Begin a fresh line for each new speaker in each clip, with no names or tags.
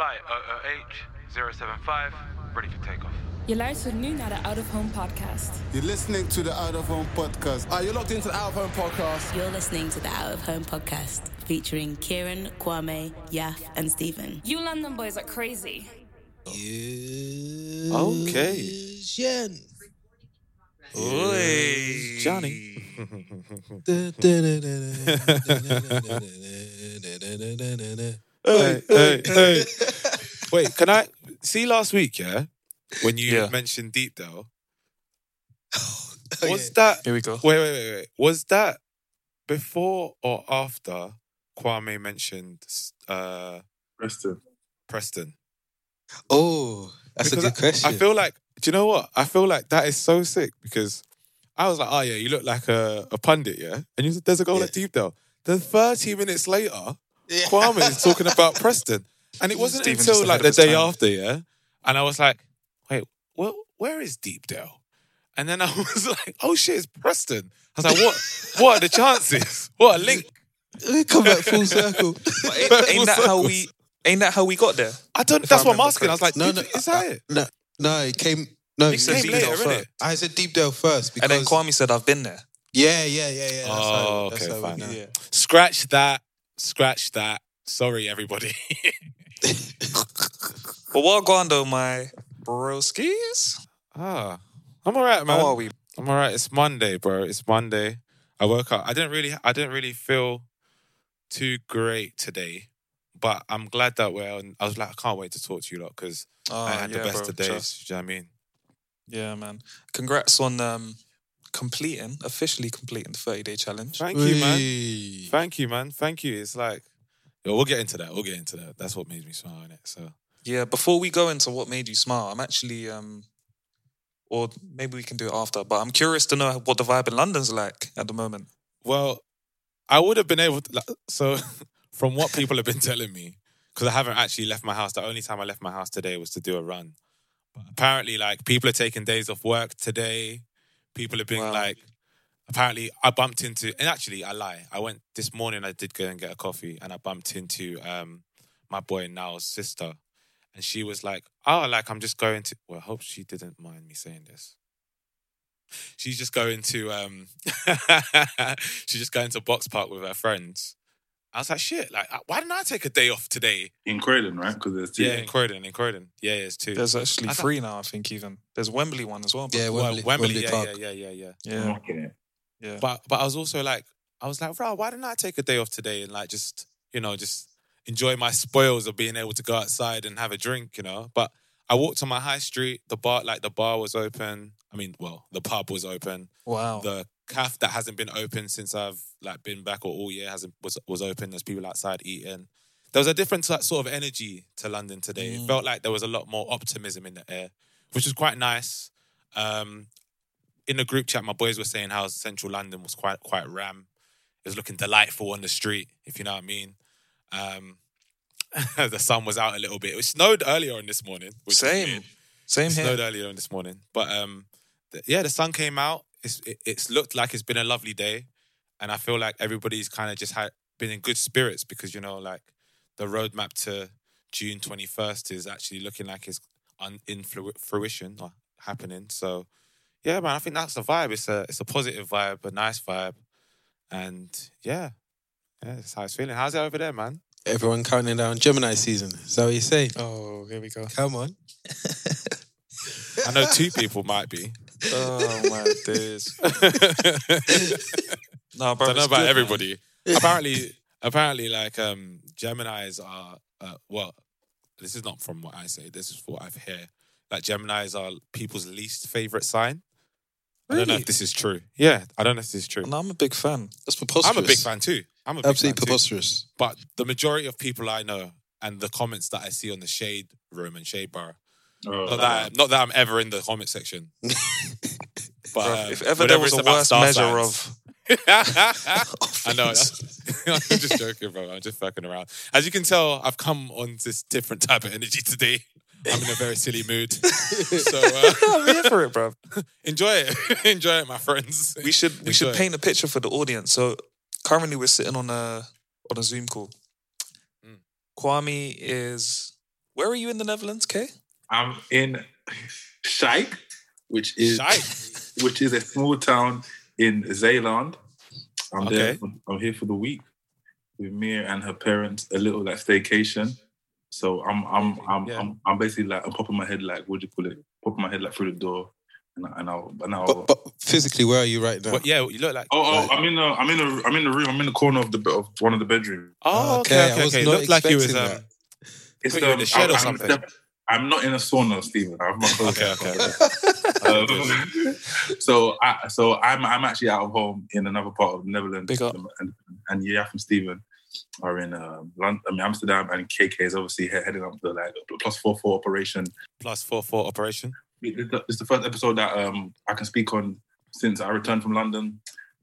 Flight OOH 075, ready for takeoff.
Je luistert nu naar de Out of Home podcast.
You're listening to the Out of Home podcast.
Are you're locked into the Out of Home podcast.
You're listening to the Out of Home podcast featuring Kieran, Kwame, Yaf, and Steven.
You London boys are crazy.
Okay.
Jen.
Oi. Johnny. Hey, hey, hey. Wait, can I see last week, yeah? When you
Yeah.
mentioned Deepdale.
Oh,
was that
Here we go.
wait, wait, wait, wait. Was that before or after Kwame mentioned uh
Preston.
Preston?
Oh, that's
Because
a good question.
I feel like, do you know what? I feel like that is so sick because I was like, oh yeah, you look like a, a pundit, yeah? And you said, there's a goal
Yeah.
at Deepdale. Then 30 minutes later,
Yeah.
Kwame is talking about Preston. And it wasn't
Steven
until like the day
time.
after, yeah? And I was like, wait, well, where is Deepdale? And then I was like, oh shit, it's Preston. I was like, what what are the chances? What a link.
We come back full circle.
But ain't, ain't that how we? Ain't that how we got there?
I don't
If
that's
I
what I'm
remember
asking. I was like,
No,
no,
no,
is that
I-
it?
no, no, it came. No,
You
it
came
Deep
later,
Dale
innit?
first.
I said Deepdale first because
And then Kwame said, "I've been there."
yeah, yeah, yeah, yeah. That's
Oh,
how, that's
okay,
how
fine.
we.
Yeah.
Scratch that. Scratch that. Sorry, everybody.
But what going though, my broskies?
ah, I'm all right, man.
How are we?
I'm all right. It's Monday, bro. It's Monday. I woke up. I didn't really. I didn't really feel too great today, but I'm glad that we're. On, I was like, I can't wait to talk to you lot because
Oh,
I had
yeah,
the best
bro,
of days. you know what I mean?
Yeah, man. Congrats on um, completing, officially completing the 30 day challenge.
Thank you, man. Thank you, man. Thank you. It's like, yo, we'll get into that. We'll get into that. That's what made me smile in it. So
Yeah, before we go into what made you smile, I'm actually, um, or maybe we can do it after, but I'm curious to know what the vibe in London's like at the moment.
Well, I would have been able to. like, So, from what people have been telling me, because I haven't actually left my house. The only time I left my house today was to do a run. But apparently, like people are taking days off work today. People are being
Wow.
like. Apparently, I bumped into, and actually, I lie. I went this morning. I did go and get a coffee, and I bumped into um my boy Niall's sister, and she was like, "Oh, like I'm just going to." Well, I hope she didn't mind me saying this. She's just going to um she's just going to Boxpark with her friends. I was like, shit, like why didn't I take a day off today?
In Croydon, right? Because there's two.
Yeah, in Croydon, in Croydon. Yeah, yeah, it's two.
There's actually
I thought-
three now, I think, even. There's Wembley one as well. but-
Yeah,
well,
Wembley,
Wembley,
Wembley
yeah,
Park.
yeah, yeah, yeah, yeah.
yeah, yeah.
But but I was also like, I was like, bro, why didn't I take a day off today and like just, you know, just enjoy my spoils of being able to go outside and have a drink, you know? But I walked on my high street, the bar like the bar was open. I mean, well, the pub was open.
wow.
the calf that hasn't been open since I've like been back or all year hasn't was was open. There's people outside eating. There was a different sort of energy to London today. It
Mm.
felt like there was a lot more optimism in the air, which was quite nice. Um, in the group chat, my boys were saying how central London was quite quite ram. It was looking delightful on the street, if you know what I mean. Um, the sun was out a little bit. It snowed earlier on this morning.
Same. Same
It
here.
snowed earlier on this morning, but um, th- yeah, the sun came out. It's it, it's looked like it's been a lovely day, and I feel like everybody's kind of just had been in good spirits because you know, like the roadmap to June twenty first is actually looking like it's un, in fruition or happening. So yeah, man, I think that's the vibe. It's a it's a positive vibe, a nice vibe, and yeah, yeah, that's how it's feeling. How's it over there, man?
Everyone counting down Gemini season. Is that what you say?
Oh, here we go.
Come on.
I know two people might be.
Oh, my days. No, bro.
I don't know about
good, man.
everybody. apparently, apparently, like um, Gemini's are uh, well. This is not from what I say. This is what I've heard. Like Gemini's are people's least favorite sign. I don't know if this is true. Yeah, I don't know if this is true.
No, I'm a big fan.
That's preposterous.
I'm a big fan too. I'm a big
Absolutely
fan too.
preposterous.
But the majority of people I know and the comments that I see on the Shade Room and Shade Bar,
Oh,
not that not that I'm ever in the comment section. but
Bruv,
um,
if ever there was
it's
a
about
worst
star
measure
signs-
of
I know. that's- I'm just joking, bro. I'm just fucking around. As you can tell, I've come on this different type of energy today. I'm in a very silly mood. So uh,
I'm here for it, bro.
enjoy it. enjoy it, my friends.
We should we should
Enjoy it.
paint a picture for the audience. So currently we're sitting on a on a Zoom call.
Mm.
Kwame is where are you in the Netherlands, Kay?
I'm in Schaik, which is
Shite.
which is a small town in Zeeland. I'm there.
Okay.
I'm here for the week with Mia and her parents. A little like staycation. So I'm I'm I'm
Yeah.
I'm, I'm basically like I'm popping my head like what do you call it? Popping my head like through the door, and I- and I'll and I'll.
But, but physically, where are you right now?
But yeah, you look like.
Oh, oh, I'm in a, I'm in a, I'm in the room. I'm in the corner of the be- of one of the bedrooms.
Oh,
Okay,
okay,
I
okay,
was
okay.
not
Looked like you was.
expecting
Um,
It's
Put you in the shed or
I'm,
something?
I'm, I'm not in a sauna, Steven. I have my clothes
okay, okay.
Um, so I so I'm I'm actually out of home in another part of the Netherlands.
Big up.
And and Yaf and Steven are in um, London, I mean, Amsterdam, and KK is obviously heading up the like plus four four operation.
Plus four four operation.
It's the first episode that um I can speak on since I returned from London,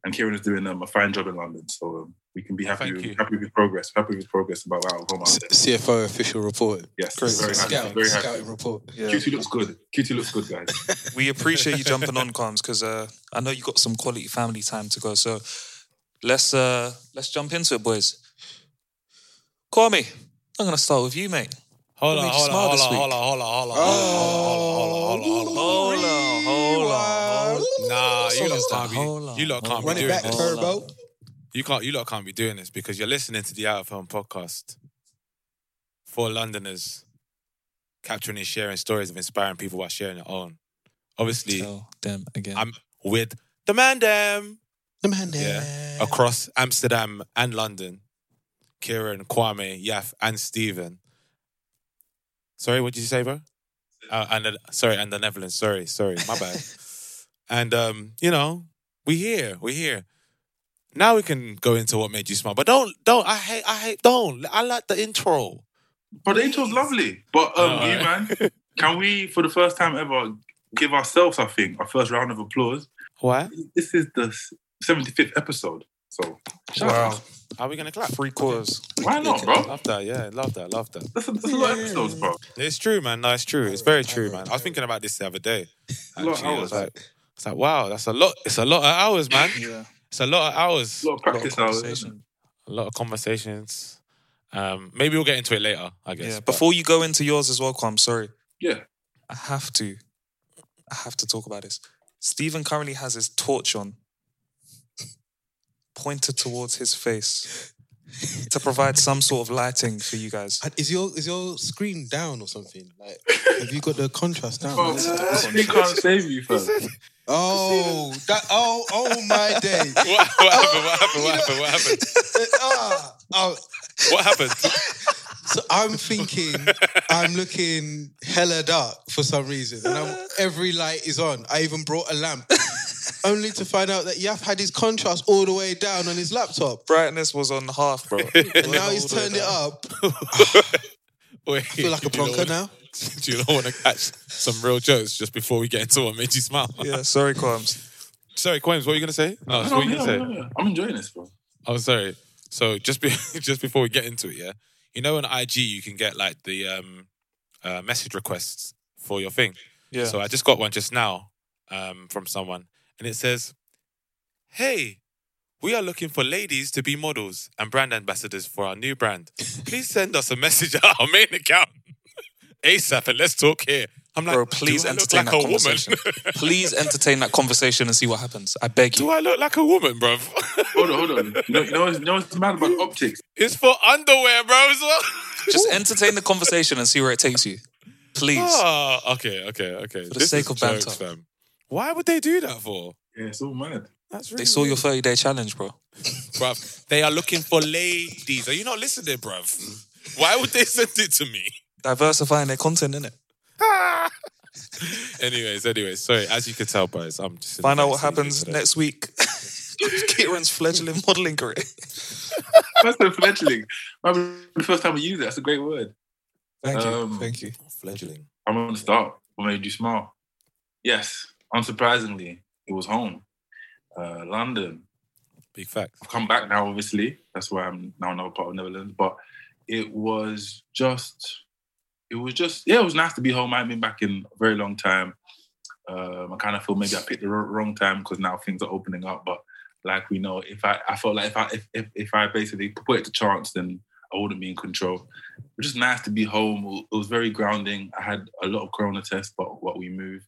and Kieran is doing um, a fine job in London. So um, we can be
Oh,
happy
thank
with,
you.
happy with progress. Happy with progress about out of home.
C- CFO official report.
Yes,
Great.
very happy.
Scout,
Very happy.
report.
Yeah.
QT looks good. QT looks good, guys.
We appreciate you jumping on, Kwams, because uh, I know you got some quality family time to go. So let's uh, let's jump into it, boys. Kwame, I'm gonna start with you, mate.
Hold on, hold on, hold on, hold on, hold on, hold on, hold on, hold on, hold on, hold on, you lot
Hold
can't
on,
be. You lot can't be
Run
doing
back,
this.
Turbo.
You can't. You lot can't be doing this because you're listening to the Out of Home podcast for Londoners, capturing and sharing stories of inspiring people while sharing their own. Obviously,
Tell them again.
I'm with the man them
The man
yeah across Amsterdam and London. Kieran, Kwame, Yaf, and Steven. Sorry, what did you say, bro? Uh, and the, sorry, and the Netherlands. Sorry, sorry, my bad. and um, you know, we here, we here. Now we can go into what made you smile, but don't, don't. I hate, I hate. Don't. I like the intro.
But the intro's lovely. But um, you
alright.
man, can we, for the first time ever, give ourselves, I think, our first round of applause?
Why?
This is the seventy fifth episode, so shout
wow,
out.
How are we gonna clap?
three quarters.
Why not, bro?
Love that. Yeah, love that. Love that.
That's a, that's a lot of episodes, bro.
It's true, man. No, it's true. It's very true, man. I was thinking about this the other day.
A lot of
Actually, I was
hours.
like, it's like, wow, that's a lot. It's a lot of hours, man.
Yeah,
It's a lot of hours.
A lot of
a lot of
practice hours.
A lot of conversations. Um, maybe we'll get into it later. I guess.
Yeah.
but-
Before you go into yours as well, Kwame, sorry.
Yeah.
I have to, I have to talk about this. Steven currently has his torch on, pointed towards his face, to provide some sort of lighting for you guys.
And Is your is your screen down or something? Like, have you got the contrast down?
Bro, he can't save you, fam.
Oh, that oh oh my day.
what, what happened? What happened? What happened? What happened?
ah, oh,
What happened?
so I'm thinking I'm looking hella dark for some reason, and I'm, every light is on. I even brought a lamp, only to find out that Yaf had his contrast all the way down on his laptop,
Brightness was on half, bro.
and now he's turned it up.
Wait,
I feel like a
do
plonker now.
Do you not want to catch some real jokes just before we get into what made you smile?
Yeah, sorry, Kwams.
Sorry, Quims, what were you gonna say? No,
No,
what were you
yeah,
gonna say?
yeah, yeah. I'm enjoying this, bro.
Oh, sorry. So just be, just before we get into it, yeah, you know on IG you can get like the um, uh, message requests for your thing.
Yeah.
So I just got one just now um, from someone, and it says, "Hey, we are looking for ladies to be models and brand ambassadors for our new brand. Please send us a message at our main account ASAP, and let's talk here." I'm like,
Bro, please
do I look
entertain
like
that
a woman?
conversation. please entertain that conversation and see what happens. I beg you. do.
I look like a woman, bro?
Hold on, hold on. No, no, you know, what's- you know what's mad about optics?
it's for underwear, bro.
Just entertain the conversation and see where it takes you. Please.
Oh, okay, okay, okay.
For the
This
sake of
jokes,
banter.
fam. Why would they do that for?
Yeah, it's all mad.
That's really
They saw your 30 day challenge, bro.
bruv. They are looking for ladies. Are you not listening, bruv? Why would they send it to me?
Diversifying their content, innit?
anyways, anyways, sorry. As you can tell, boys, I'm just in
Find out what happens
today.
next week. Kieran's fledgling modelling career.
That's so fledgling. The first time we use it. That's a great word.
Thank you.
Um,
Thank you.
Fledgling.
I'm going to start. What made you smile? Yes, unsurprisingly, it was home. Uh, London.
Big fact.
I've come back now, obviously. That's why I'm now another part of Netherlands. But it was just, it was just, yeah, it was nice to be home. I haven't been back in a very long time. Um, I kind of feel maybe I picked the wrong time because now things are opening up. But like we know, if I, I felt like if I, if, if, if I basically put it to chance, then I wouldn't be in control. It was just nice to be home. It was very grounding. I had a lot of corona tests, but what we moved.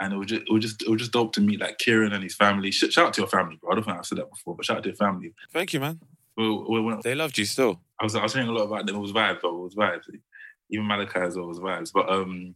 And it was just, it was just, it was just dope to meet like Kieran and his family. Shout out to your family, bro. I don't think I've said that before, but shout out to your family.
Thank you, man.
Well,
They loved you still.
I was, I was hearing a lot about them. It was vibes, though. It was vibes. Even Malachi as well was vibes. But um,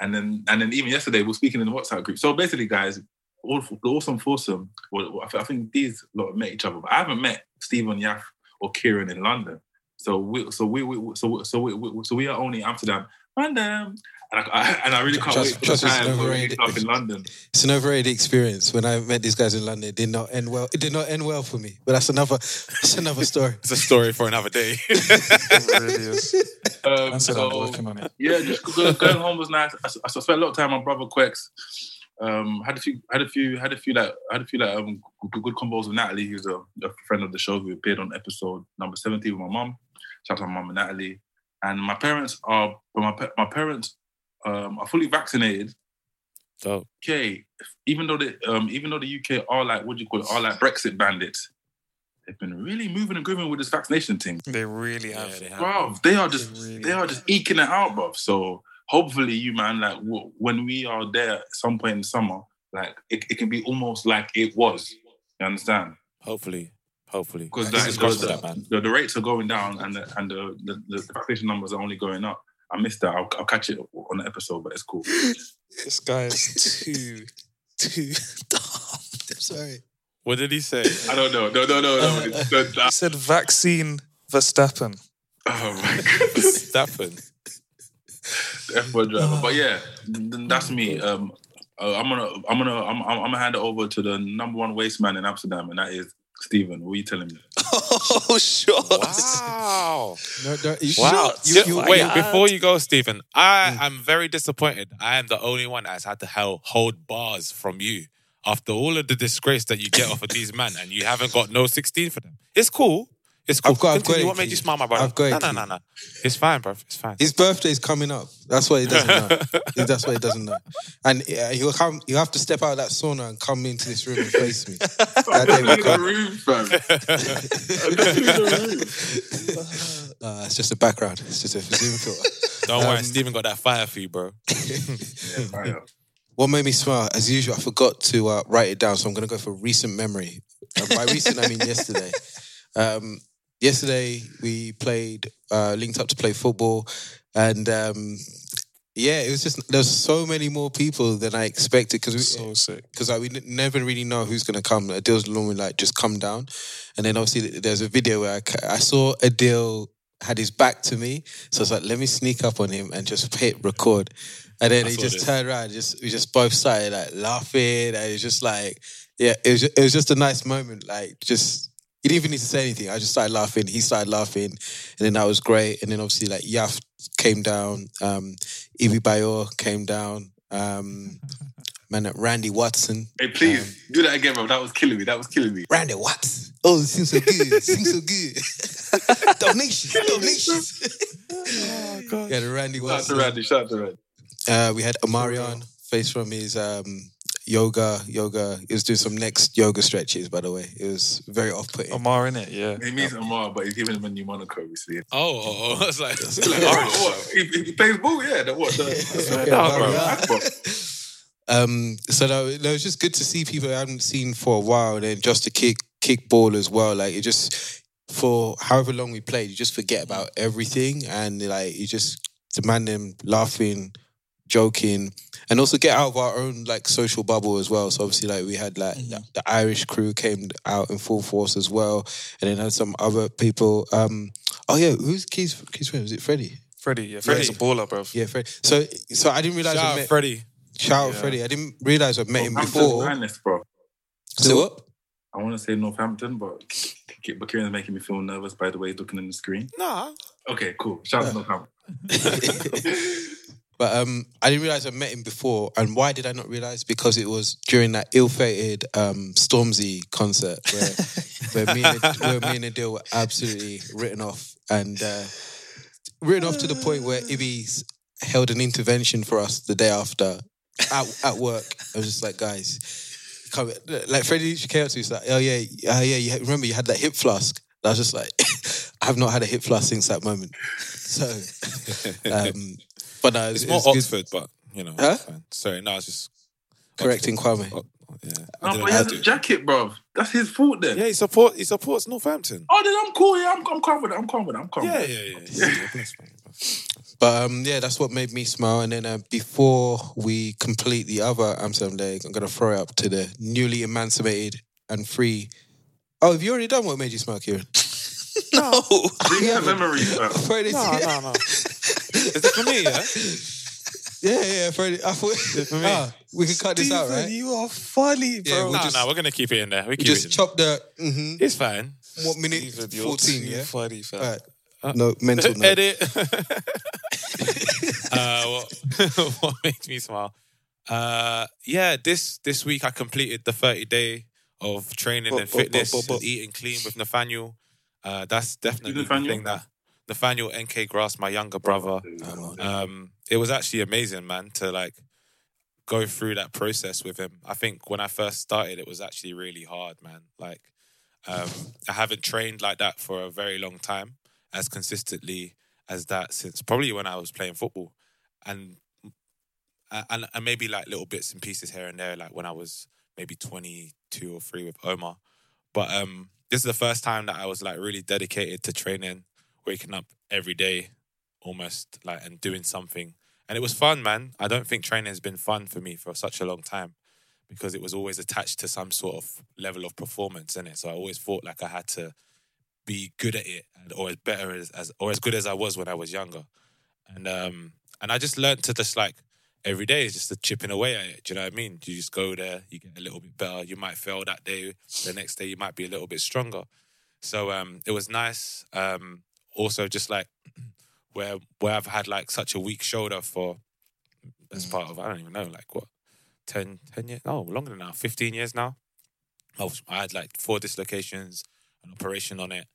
and then and then even yesterday we were speaking in the WhatsApp group. So basically, guys, all the awesome foursome. Well, I thi- I think these lot met each other, but I haven't met Steven Yaf or Kieran in London. So we, so we, we so so we, we, so we are only Amsterdam, London, and I, I and I really can't
Trust-
wait for
trust
the time when we
overrated.
up in London.
It's an overrated experience. When I met these guys in London, it did not end well. It did not end well for me. But that's another. That's another story.
It's a story for another day.
It really is.
Um,
I
so,
working on it.
yeah, just going home was nice. I, I spent a lot of time with my brother Quex. Um, had a few, had a few, had a few like, had a few like um, good, good combos with Natalie, who's a, a friend of the show who appeared on episode number seventy with my mum. Shout out to my mum and Natalie. And my parents are, but my my parents um, are fully vaccinated.
Dope.
Okay, even though the um, even though the UK are like what do you call it, are like Brexit bandits, they've been really moving and grooving with this vaccination thing.
They really have.
Yeah, they have.
Bro, they are just
They really
they are just eking it out, bro. So hopefully, you man, like w- when we are there at some point in the summer, like it, it can be almost like it was. You understand?
Hopefully. Hopefully.
Because
This
like, the,
crossed
the,
that,
the, the rates are going down and the, and the, the, the vaccination numbers are only going up. I missed that. I'll, I'll catch it on the episode, but it's cool.
This guy is too, too dumb.
I'm sorry.
What did he say?
I don't know. No, no, no, no. It's- no,
He said vaccine Verstappen.
oh my god.
Stafford.
F1 driver. But yeah, th- th- that's me. Um, uh, I'm gonna, I'm gonna, I'm, I'm, I'm gonna hand it over to the number one waste man in Amsterdam, and that is Steven. What are you telling me?
Oh, shot.
Wow.
No, no, you,
Wow.
You, you,
Wait, before you go, Steven, I am very disappointed. I am the only one that's had to hold bars from you after all of the disgrace that you get off of these men, and you haven't got no 16 for them. It's cool. It's cool.
I've got- I've got it,
what made you smile, my brother?
I've got it,
no, no, no, no. It's fine, bro. It's fine.
His birthday's coming up. That's what he doesn't know. That's what he doesn't know. And uh, he'll come. You have to step out of that sauna and come into this room and face me. That day will
in the
come.
room, fam. in the room.
Uh, it's just a background. It's just a Zoom filter.
Don't worry,
Um,
Steven got that fire for you, bro.
Fire.
What made me smile? As usual, I forgot to uh, write it down, so I'm going to go for recent memory. And by recent, I mean yesterday. Um, yesterday we played, uh, linked up to play football, and um, yeah, it was just there's so many more people than I expected because we
So sick.
because like, we n- never really know who's gonna come. Adil's normally like just come down, and then obviously there's a video where I, I saw Adil had his back to me, so I was like, let me sneak up on him and just hit record, and then
I
he just turned around, just we just both started like laughing, and it was just like, yeah, it was ju- it was just a nice moment, like just. He didn't even need to say anything. I just started laughing. He started laughing, and then that was great. And then obviously like Yaf came down, um, Evie Bayor came down, um, man, Randy Watson.
Hey, please do that again, bro. That was killing me. That was killing me.
Randy Watson. Oh, it seems so good. It seems so good. donations, donations. oh, God. Yeah, the Randy
Shout out to
Watson.
Randy. Shout out to Randy.
Uh, we had Amarion face from his um, yoga. Yoga. He was doing some next yoga stretches, by the way. It was very off-putting.
Omar in it, yeah.
He means Amar, but he's giving him a new moniker, obviously.
Oh, oh, oh. I was like,
Like, oh, what? He, he plays ball, yeah. The, what? The,
Yeah,
bro.
Um, so no, no, it was just good to see people I hadn't seen for a while, and then just to kick kick ball as well. Like it just for however long we played, you just forget about everything, and like you just demand them laughing, joking, and also get out of our own like social bubble as well. So obviously, like we had like the, the Irish crew came out in full force as well, and then had some other people. Um, oh yeah, who's Keith's Keith's friend? Was it Freddie?
Freddie, yeah. Freddie's a baller, bro.
Yeah, Freddie. So so I didn't realize
shout
I
out
met-
Freddie.
Shout out
Yeah.
Freddie. I didn't realize I met him
Northampton's
before.
finest, bro.
So what?
I want to say Northampton, but but Kieran's making me feel nervous by the way he's looking in the screen.
Nah.
Okay, cool. Shout out to Northampton.
But um, I didn't realize I met him before. And why did I not realize? Because it was during that ill-fated um, Stormzy concert where, where, me and, where me and Adil were absolutely written off and uh, written off to the point where Ibby held an intervention for us the day after at, at work. I was just like, guys, come, like Freddie came up to me, like, oh yeah, uh, yeah, you remember you had that hip flask. I was just like, I have not had a hip flask since that moment. So, um, but no,
It's
it's,
more
it's good.
Oxford, but you know.
Huh?
it's fine. Sorry, no, it's just
Correcting
Oxford.
Kwame.
Oh, yeah.
No, but he has a jacket, bro. That's his fault then.
Yeah, he support he supports Northampton.
Oh, then I'm cool. Yeah, I'm, I'm calm with it. I'm calm with it. I'm calm
Yeah,
with
yeah, yeah. yeah.
But um, yeah, that's what made me smile. And then uh, before we complete the other Amsterdam leg, I'm gonna throw it up to the newly emancipated and free. Oh, have you already done what made you smile, Kieran?
No.
Bring
Yeah,
back
but-
memories, fam.
No, no, no. Is it for me? Yeah.
yeah, yeah, Friday. I thought
for me.
Ah, we can cut this out,
Steven,
right?
You are funny,
Yeah,
bro.
we'll
No,
just-
no, we're gonna keep it in there. We
We
keep
just
it. In.
chop the mhm.
It's fine.
what minute
Steven, you're
fourteen?
too
Yeah.
funny, fam.
All right. No mental note.
Edit. uh, what, what makes me smile? Uh, yeah, this this week I completed the 30 day of training
Bo-
and
bo- bo-
fitness,
bo- bo-
and eating clean with Nathaniel. Uh, that's definitely the
Nathaniel?
thing that Nathaniel NK Grass, my younger brother. Um, it was actually amazing, man, to like go through that process with him. I think when I first started, it was actually really hard, man. Like, um, I haven't trained like that for a very long time, as consistently as that since probably when I was playing football, and and, and maybe like little bits and pieces here and there, like when I was maybe twenty two or three with Omar. But um, this is the first time that I was like really dedicated to training, waking up every day, almost like and doing something. And it was fun, man. I don't think training has been fun for me for such a long time because it was always attached to some sort of level of performance in it. So I always thought like I had to be good at it and or as better as, as or as good as I was when I was younger. And um and I just learned to just like every day is just a chipping away at it. Do you know what I mean? You just go there, you get a little bit better. You might fail that day. The next day you might be a little bit stronger. So um it was nice. Um also just like where where I've had like such a weak shoulder for as mm. part of I don't even know, like what, 10, 10 years? No, longer than now, 15 years now. I, was, I had like four dislocations, an operation on it.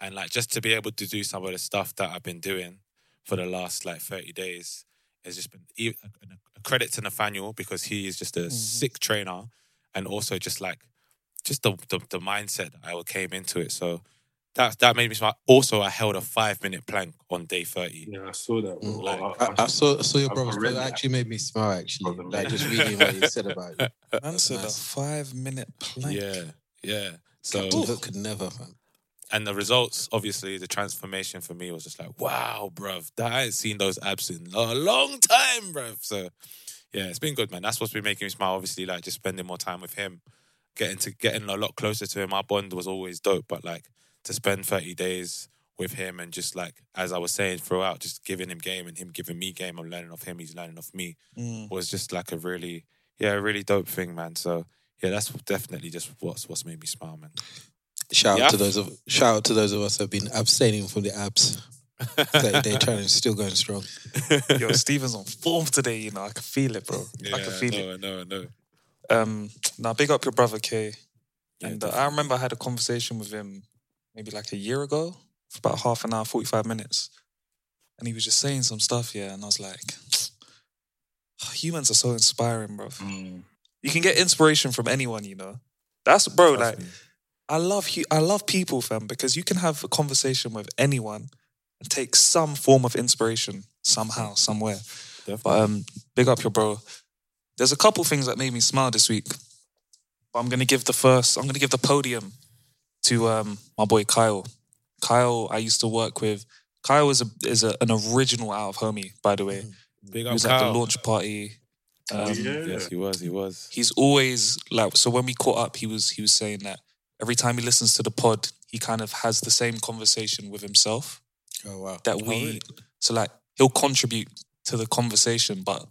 And like just to be able to do some of the stuff that I've been doing for the last like 30 days has just been a, a credit to Nathaniel because he is just a mm. sick trainer and also just like just the, the the mindset that I came into it. So that that made me smile. Also, I held a five minute plank on day 30.
Yeah, I saw that. Mm. Bro.
Like,
I, I saw, I saw your
I- I
brother's
read.
That
that.
actually made me smile. Actually, like just reading what you said about it.
Man said a five minute plank.
Yeah, yeah. So
Captain could never. Man.
and the results, obviously, the transformation for me was just like, wow, bruv. That, I ain't seen those abs in a long time, bruv. So, yeah, it's been good, man. That's what's been making me smile. Obviously, like just spending more time with him, getting to getting a lot closer to him. Our bond was always dope, but like to spend thirty days with him and just like as I was saying throughout, just giving him game and him giving me game. I'm learning off him. He's learning off me.
Mm.
Was just like a really, yeah, a really dope thing, man. So yeah, that's definitely just what's what's made me smile, man.
Shout
Yeah.
out to those of shout out to those of us who have been abstaining from the abs. Thirty day challenge still going strong.
Yo, Steven's on form today, you know. I can feel it, bro. I can feel it.
no, no, no.
Um, now, big up your brother, Kay.
Yeah,
and uh, I remember I had a conversation with him maybe like a year ago for about half an hour, 45 minutes. And he was just saying some stuff, yeah. And I was like, humans are so inspiring, bro.
Mm.
You can get inspiration from anyone, you know. That's, bro,
Trust
like,
me.
I love I love people, fam, because you can have a conversation with anyone and take some form of inspiration somehow, somewhere.
Definitely.
But um, big up your bro. There's a couple things that made me smile this week. But I'm gonna give the first. I'm gonna give the podium to um my boy Kyle. Kyle, I used to work with. Kyle is a is a, an original out of homie, by the way.
Big
He
up
was at the launch party.
Oh,
Um,
yeah.
Yes, he was. He was.
He's always like so. When we caught up, he was he was saying that every time he listens to the pod, he kind of has the same conversation with himself
Oh wow.
that we
really?
so like he'll contribute to the conversation but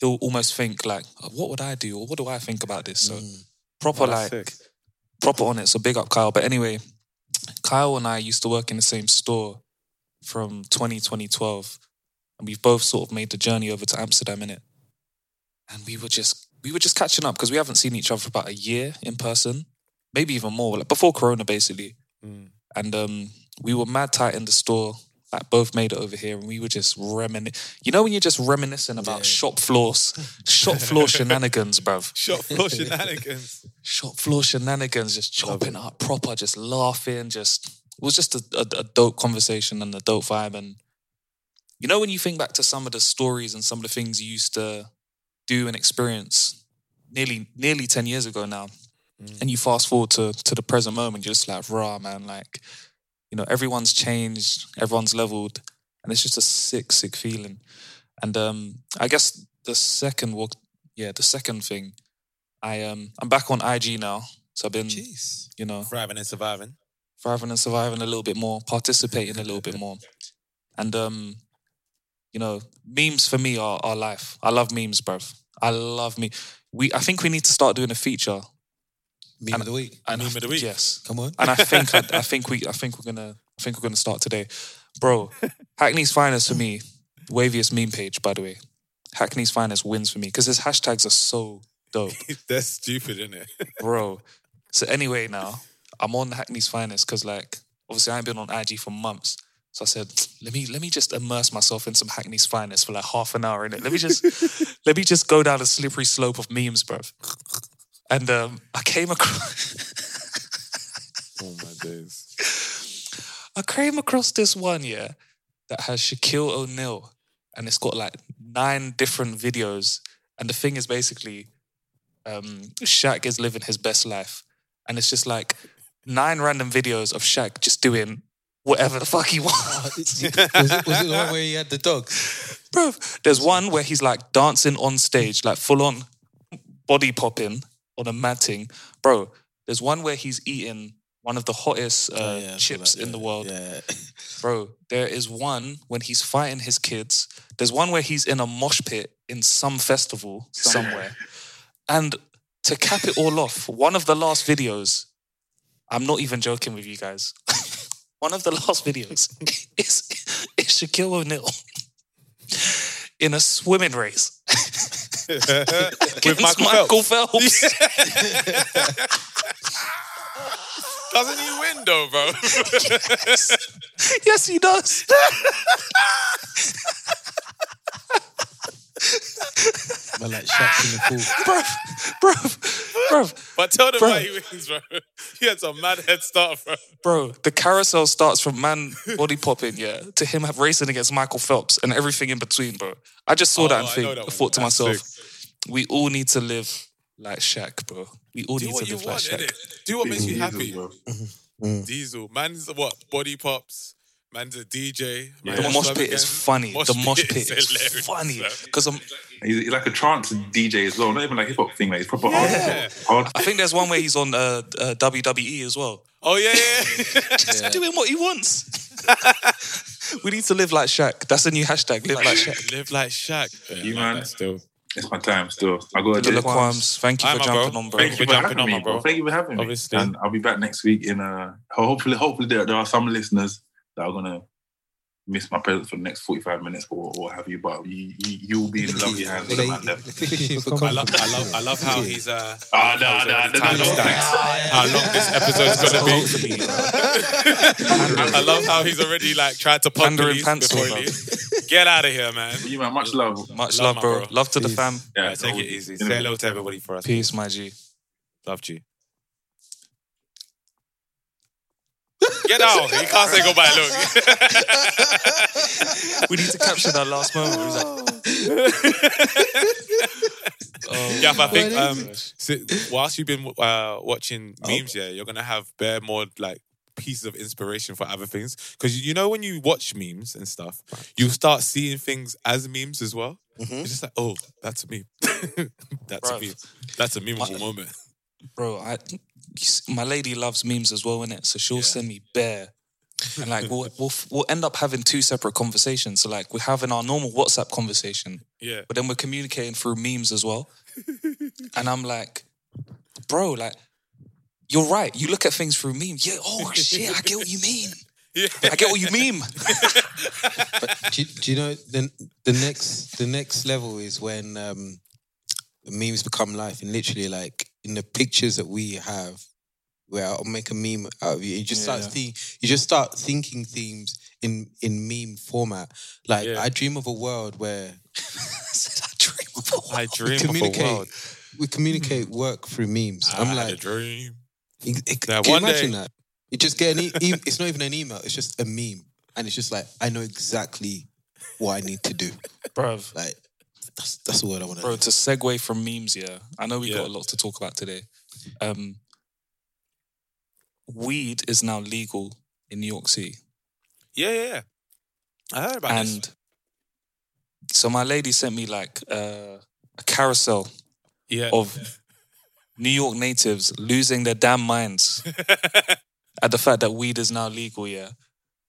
he'll almost think like, "Oh, what would I do or what do I think about this? So proper
Oh, that's
like
sick.
Proper on it. So big up Kyle. But anyway, Kyle and I used to work in the same store from 20, 2012. And we've both sort of made the journey over to Amsterdam in it. And we were just we were just catching up because we haven't seen each other for about a year in person, maybe even more, like before Corona, basically.
Mm.
And um, we were mad tight in the store. Like both made it over here, and we were just reminiscing. You know when you're just reminiscing about shop floors, shop floor shenanigans, bruv
Shop floor shenanigans.
shop floor shenanigans, just chopping up proper, just laughing, just it was just a, a, a dope conversation and a dope vibe. And you know, when you think back to some of the stories and some of the things you used to do and experience nearly nearly 10 years ago now, mm. and you fast forward to to the present moment, you're just like, rah man, like, you know, everyone's changed, everyone's leveled, and it's just a sick, sick feeling. And um, I guess the second walk, yeah, the second thing, I um, I'm back on IG now, so I've been,
Jeez.
you know,
Thriving and surviving.
thriving and surviving a little bit more, participating a little bit more, and um, you know, memes for me are are life. I love memes, bruv. I love me. We, I think we need to start doing a feature.
Meme
And-
of the week.
And
Meme of the week.
Yes,
Come on.
and I think I, I think we I think we're gonna I think we're gonna start today, bro. Hackney's finest for me, waviest meme page by the way. Hackney's finest wins for me because his hashtags are so dope,
They're stupid, isn't it?
bro. So anyway, now I'm on Hackney's finest because like obviously I ain't been on IG for months. So I said, let me let me just immerse myself in some Hackney's finest for like half an hour in it. Let me just let me just go down a slippery slope of memes, bro. And um, I came across
oh my days.
I came across this one, yeah, that has Shaquille O'Neal, and it's got like nine different videos. And the thing is basically, um, Shaq is living his best life, and it's just like nine random videos of Shaq just doing whatever the fuck he wants.
was, it, was it the one where he had the dogs?
Bro, there's one where he's like dancing on stage, like full on body popping on a matting. Bro, there's one where he's eating one of the hottest uh,
Oh, yeah,
chips
that,
in the world.
Yeah.
Bro, there is one when he's fighting his kids. There's one where he's in a mosh pit in some festival somewhere. and to cap it all off, one of the last videos, I'm not even joking with you guys. one of the last videos is, is Shaquille O'Neal in a swimming race
With Michael,
Michael
Phelps.
Phelps.
Doesn't he win though, bro?
yes, he does.
Man, like Shaq in the pool.
bro, bro, bro.
but tell them
Bro.
why he wins, bro. He had some mad head start, bro.
Bro, the carousel starts from man body popping, yeah, to him have racing against Michael Phelps and everything in between, bro. I just saw
Oh,
that and
I
think,
that
I
one.
thought to
That's
myself, we all need to live like Shaq, bro. We all
Do
need to
you
live like
want,
Shaq.
innit? Do what makes you
Jesus,
happy.
bro. Mm-hmm.
Diesel. Man's what? Body pops. Man's a DJ. Man
The
does
mosh pit is funny.
Mosh
the mosh
pit
pit is
hilarious,
funny because I'm.
He's, he's like a trance DJ as well. Not even like hip hop thing, like he's proper
Yeah.
hardcore. Hard,
I think there's one where he's on uh, uh, WWE as well.
Oh yeah, yeah.
Just doing what he wants. we need to live like Shaq. That's the new hashtag. Live like Shaq.
Live like Shaq. Yeah,
You
like
man.
still.
it's my time still. I got to
Dilla
do
Quams, thank you
Aye,
for
man, bro.
jumping on, bro.
Thank you
for
for
jumping
having
on,
me,
bro.
bro. Thank you for having me.
Obviously.
And I'll be back next week in uh hopefully hopefully there, there are some listeners that are gonna miss my presence for the next 45 minutes or, or what have you, but you, you you'll be in lovely hands with the man there.
I love, I
compliments.
love, I love how he's. Uh,
Ah, no,
how
no,
he's
no,
already
no, no,
How long this episode's gonna be? I love how he's already like tried to pump
Pandering
the
pants,
before he Get out of here, man.
You man, much love.
Much
Love,
love, bro.
bro.
Love to the fam.
Yeah, take it easy. Say hello to everybody for us.
Peace, my G.
Loved you. Get out. You can't say goodbye. Look.
We need to capture that last moment. where he's like, oh,
yeah, but I think um, so whilst you've been uh, watching memes, yeah, you're gonna have bare more like pieces of inspiration for other things. Because you know when you watch memes and stuff, you start seeing things as memes as well. It's just like, oh, that's a meme. that's a
Bruv.
meme. That's a memeable
My-
moment.
bro, I, you my lady loves memes as well, innit? So she'll
Yeah.
send me bare, and like we'll, we'll we'll end up having two separate conversations. So like we're having our normal WhatsApp conversation,
Yeah.
but then we're communicating through memes as well. and I'm like, bro, like you're right. You look at things through memes. Yeah. Oh shit, I get what you mean.
Yeah.
I get what you mean.
do, you- do you know the the next the next level is when um, memes become life and literally like in the pictures that we have, where I'll make a meme out of you. You just start
Yeah.
think, you just start thinking themes in in meme format. Like
Yeah.
I dream of a world where
I dream of a
I
world.
dream of a
communicate
world.
we communicate work through memes.
I
I'm
had a
like,
dream.
it, it,
That
can you imagine
day-
that? You just get an e- e- it's not even an email. It's just a meme, and it's just like I know exactly what I need to do.
bro.
Like that's that's the word I want to.
Bro, to segue from memes, yeah, I know we
Yeah.
got a lot to talk about today. Um, weed is now legal in New York City,
Yeah, yeah, yeah. I heard about it.
and
this.
so my lady sent me like uh, a carousel
Yeah.
of New York natives losing their damn minds at the fact that weed is now legal. Yeah,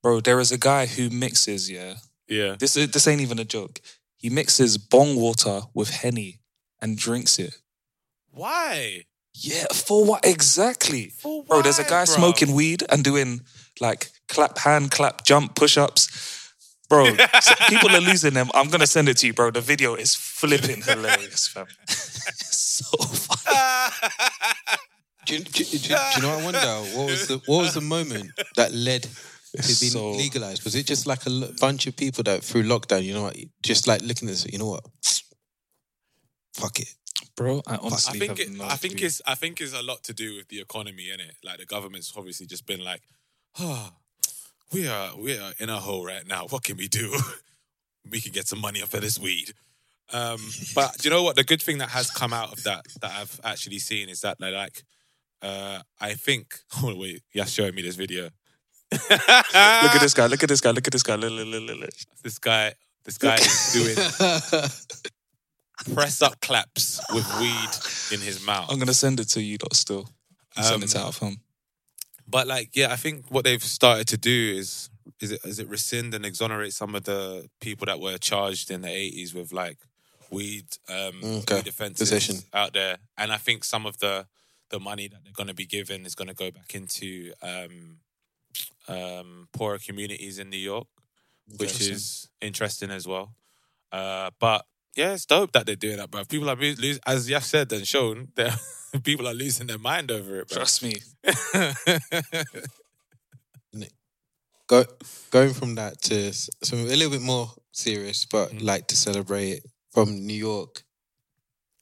bro, there is a guy who mixes. Yeah,
yeah.
this this ain't even a joke. He mixes bong water with henny and drinks it.
Why?
Yeah, for what exactly?
For
Bro, there's a guy
bro?
smoking weed and doing like clap hand, clap, jump, push ups. Bro, so people are losing them. I'm gonna send it to you, bro. The video is flipping hilarious, fam. So funny.
Do you, do, do do you know? what I wonder what was the what was the moment that led to being
So-
legalized? Was it just like a bunch of people that through lockdown, you know, what, just like looking at this, you know what? Fuck it.
Bro, I
I
honestly
think
have
it,
no
I think it's I think it's a lot to do with the economy, in it. Like the government's obviously just been like, oh, we are we are in a hole right now. What can we do? we can get some money off of this weed. Um, but do you know what? The good thing that has come out of that that I've actually seen is that they like, uh, I think. Oh wait, you're showing me this video.
Look at this guy, look at this guy, look at this guy. Look, look, look, look.
This guy, this guy is doing press up claps with weed in his mouth.
I'm gonna send it to you lot still. You send it to
Um,
out of home.
But like, yeah, I think what they've started to do is is it is it rescind and exonerate some of the people that were charged in the eighties with like weed um
Okay.
weed offenses
Possession.
out there. And I think some of the the money that they're gonna be given is gonna go back into um um poorer communities in New York, which is interesting as well. Uh but yeah, it's dope that they're doing that, bro. People are losing, as Yaf said and shown, they're- people are losing their mind over it, bro.
Trust me.
Go, going from that to s- some a little bit more serious, but
Mm.
like to celebrate from New York.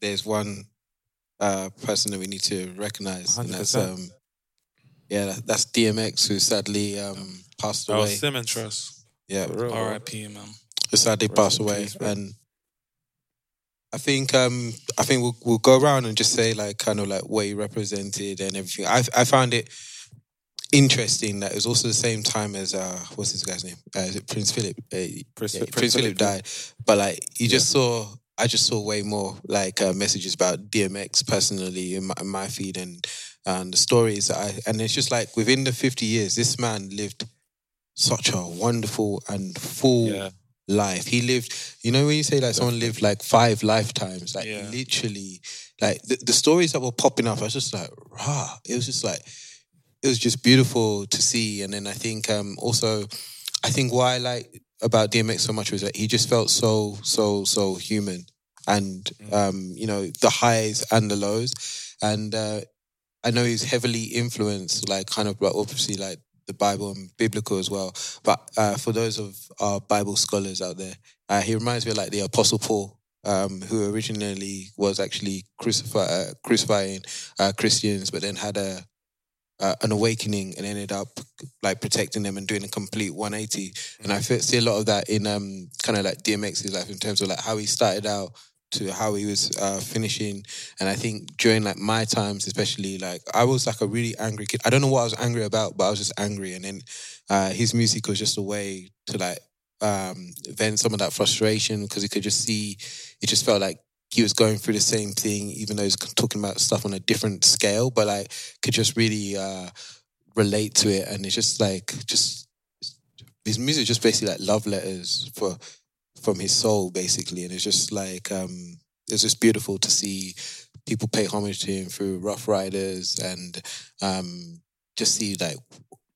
There's one uh, person that we need to recognize, and that's um, yeah, that's DMX, who sadly um, passed
Oh,
away.
Simmons Trust.
yeah,
For real.
R.I.P. Man.
who sadly
Rest
passed away,
peace,
and I think um, I think we'll we'll go around and just say like kind of like what he represented and everything. I I found it interesting that it was also the same time as uh what's this guy's name? Uh, is it Prince Philip? Uh,
Prince,
yeah,
Prince
Prince Philip died, but like you just saw. I just saw way more like uh, messages about DMX personally in my, in my feed and and the stories that I and it's just like within the fifty years, this man lived such a wonderful and full
Yeah.
life. He lived, you know, when you say like someone lived like five lifetimes, like
Yeah.
literally, like the, the stories that were popping up, I was just like, rah. It was just like, it was just beautiful to see. And then I think um also, I think why I like about DMX so much was that he just felt so, so, so human. And, um, you know, the highs and the lows. And uh, I know he's heavily influenced, like kind of like obviously like the Bible and biblical as well. But uh, for those of our Bible scholars out there, uh, he reminds me of like the Apostle Paul, um, who originally was actually crucify, uh, crucifying uh, Christians, but then had a uh, an awakening and ended up like protecting them and doing a complete 180. And I see a lot of that in um, kind of like DMX's life in terms of like how he started out to how he was uh, finishing. And I think during like my times, especially like I was like a really angry kid. I don't know what I was angry about, but I was just angry. And then uh, his music was just a way to like um, vent some of that frustration because he could just see. It just felt like he was going through the same thing, even though he's talking about stuff on a different scale, but like could just really uh, relate to it. And it's just like just his music just basically like love letters for from his soul, basically, and it's just like um, it's just beautiful to see people pay homage to him through Ruff Ryders and um, just see like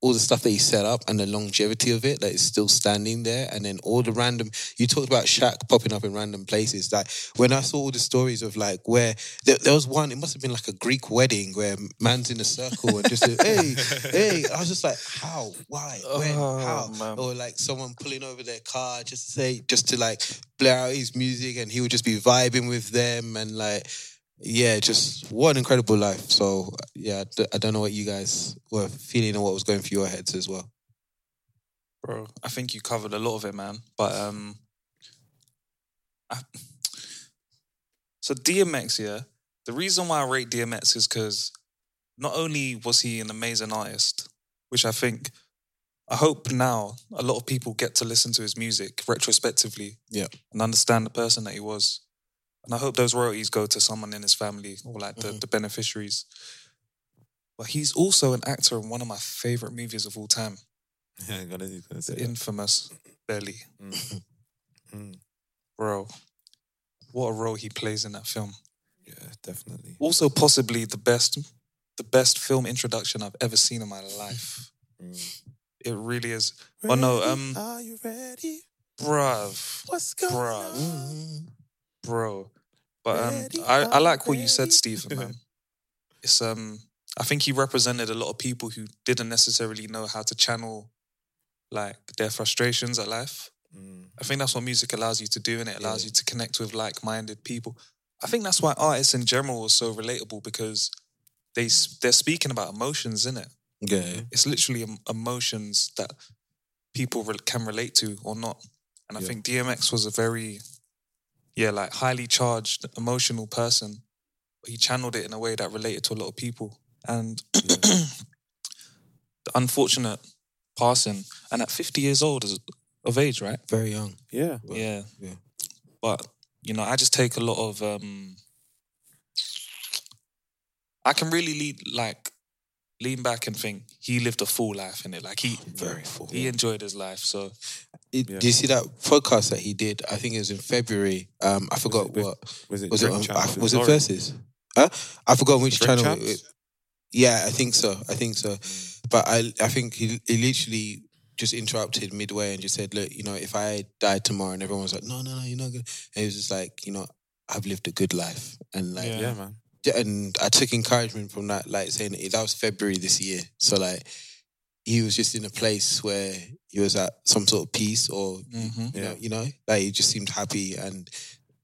all the stuff that he set up and the longevity of it that is still standing there. And then all the random you talked about Shaq popping up in random places. Like when I saw all the stories of like where there, there was one it must have been like a Greek wedding where man's in a circle and just hey hey. I was just like how? Why? When?
Oh,
how?
man.
or like someone pulling over their car just to say just to like blare out his music and he would just be vibing with them and like yeah, just what an incredible life. So yeah, I d- I don't know what you guys were feeling or what was going through your heads as well.
bro. I think you covered a lot of it, man. But um, I, so DMX, yeah. The reason why I rate DMX is because not only was he an amazing artist, which I think, I hope now a lot of people get to listen to his music retrospectively,
Yeah.
and understand the person that he was. And I hope those royalties go to someone in his family or like the, the beneficiaries. But he's also an actor in one of my favorite movies of all time.
Yeah, I'm gonna, I'm gonna say
The
that.
infamous Belly.
Mm. Mm.
Bro, what a role he plays in that film.
Yeah, definitely.
Also, possibly the best, the best film introduction I've ever seen in my life.
Mm.
It really is. Oh no, um,
Are you ready?
bruv,
What's going
Bruh.
on?
Bro. But um, I, I like what you said. Steven. Man, it's um, I think he represented a lot of people who didn't necessarily know how to channel, like their frustrations at life.
Mm.
I think that's what music allows you to do, and it allows
Yeah.
you to connect with like-minded people. I think that's why artists in general are so relatable because they they're speaking about emotions, isn't it?
Yeah,
It's literally emotions that people can relate to or not. And I
Yeah.
think DMX was a very, yeah, like highly charged, emotional person. He channeled it in a way that related to a lot of people. And the unfortunate passing, and at 50 years old is- of age, right?
very young.
Yeah.
Well,
yeah.
yeah.
But, you know, I just take a lot of um I can really lead like lean back and think he lived a full life in it. Like he
Very full.
he enjoyed his life. So
It-
Yeah.
Do you see that podcast that he did? I think it was in February. Um, I forgot
it with-
what
Was it?
was it. On, I- was it
Lauren?
verses? Huh? I forgot which
Drink
channel.
Champs?
It, yeah, I think so. I think so. But I, I think he, he literally just interrupted midway and just said, "Look, you know, if I died tomorrow," and everyone was like, "No, no, no, you're not good," and he was just like, "You know, I've lived a good life," and like,
Yeah.
Yeah, man.
Yeah, and I took encouragement from that, like saying that was February this year. So like he was just in a place where he was at some sort of peace or
mhm.
you
Yeah.
know, you know, like he just seemed happy and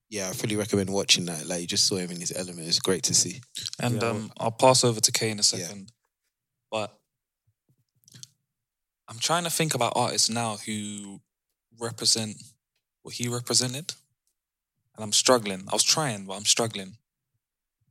yeah, I fully recommend watching that. Like you just saw him in his element. It's great to see.
and
Yeah,
um I'll pass over to Kay in a
Yeah.
second. But I'm trying to think about artists now who represent what he represented. And I'm struggling. I was trying, but I'm struggling.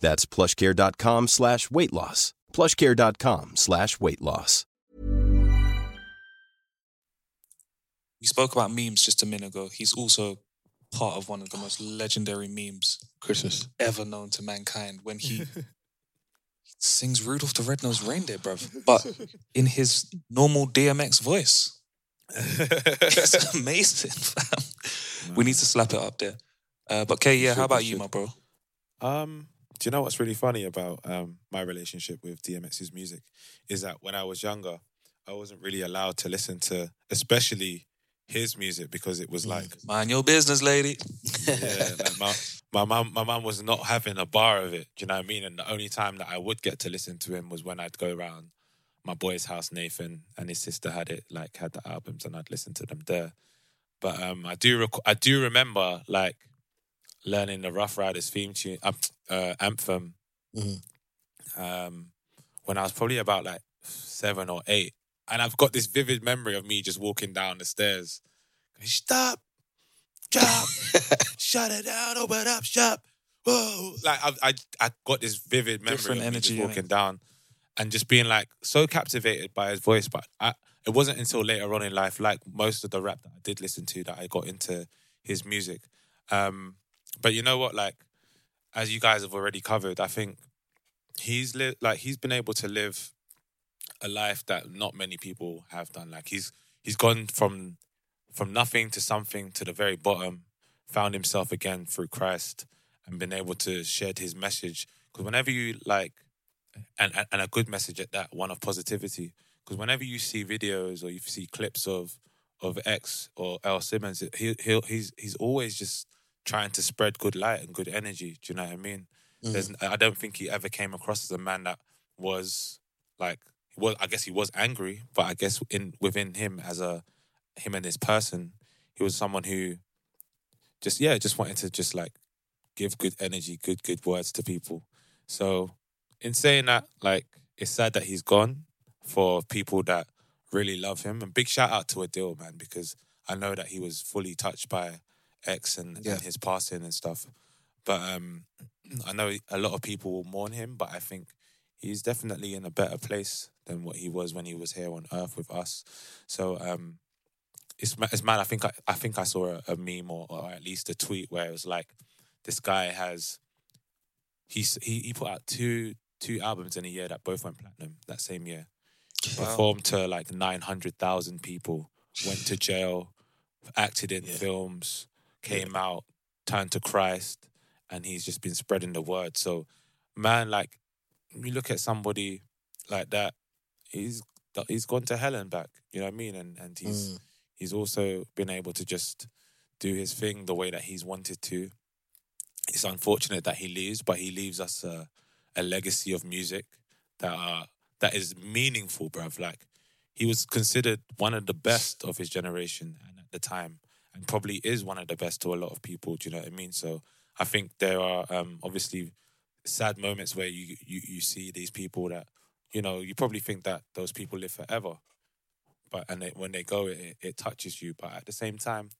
That's plushcare.com slash weight loss. plushcare.com slash weight loss.
we spoke about memes just a minute ago. He's also part of one of the most legendary memes
Christmas.
ever known to mankind when he sings Rudolph the Red-Nosed Reindeer, bruv. But in his normal DMX voice. It's amazing, fam. We need to slap it up there. Uh, but Kay, yeah,
should,
how about
we
you, my bro?
Um, do you know what's really funny about um, my relationship with DMX's music is that when I was younger, I wasn't really allowed to listen to, especially his music because it was like
Mind your business, lady.
yeah, like my my mum my mum was not having a bar of it. Do you know what I mean? And the only time that I would get to listen to him was when I'd go around my boy's house, Nathan, and his sister had it like had the albums, and I'd listen to them there. But um, I do rec- I do remember like learning the Ruff Ryders theme tune uh, uh, anthem um, when I was probably about like seven or eight, and I've got this vivid memory of me just walking down the stairs. Stop, stop, shut it down, open up shop. Whoa! Like I, I, I got this vivid memory
Different
of me
energy,
just walking down and just being like so captivated by his voice. But I, it wasn't until later on in life, like most of the rap that I did listen to, that I got into his music. Um, but you know what? Like, as you guys have already covered, I think he's li- like he's been able to live a life that not many people have done. Like he's he's gone from from nothing to something to the very bottom, found himself again through Christ, and been able to shed his message. Because whenever you like, and and- and a good message at that, one of positivity. Because whenever you see videos or you see clips of of X or Earl Simmons, he he he's he's always just trying to spread good light and good energy. Do you know what I mean? There's, mm. I don't think he ever came across as a man that was like well, I guess he was angry, but I guess in within him as a him and his person, he was someone who just yeah, just wanted to just like give good energy, good good words to people. So in saying that, like it's sad that he's gone for people that really love him. And big shout out to Adil, man, because I know that he was fully touched by X and,
Yeah.
and his passing and stuff. But um I know a lot of people will mourn him, but I think he's definitely in a better place than what he was when he was here on Earth with us. So um, it's it's mad. I think I, I think I saw a, a meme or, or at least a tweet where it was like, this guy has he's he he put out two two albums in a year that both went platinum that same year. Performed to like nine hundred thousand people. Went to jail, acted in films, came out, turned to Christ, and he's just been spreading the word. So, man, like you look at somebody like that, he's he's gone to hell and back. You know what I mean? And and he's
Mm.
he's also been able to just do his thing the way that he's wanted to. It's unfortunate that he leaves, but he leaves us a, a legacy of music that are that is meaningful, bruv. Like he was considered one of the best of his generation and at the time, and probably is one of the best to a lot of people. Do you know what I mean? So I think there are um, obviously sad moments where you, you you see these people that you know you probably think that those people live forever, but and it, when they go, it, it touches you. But at the same time,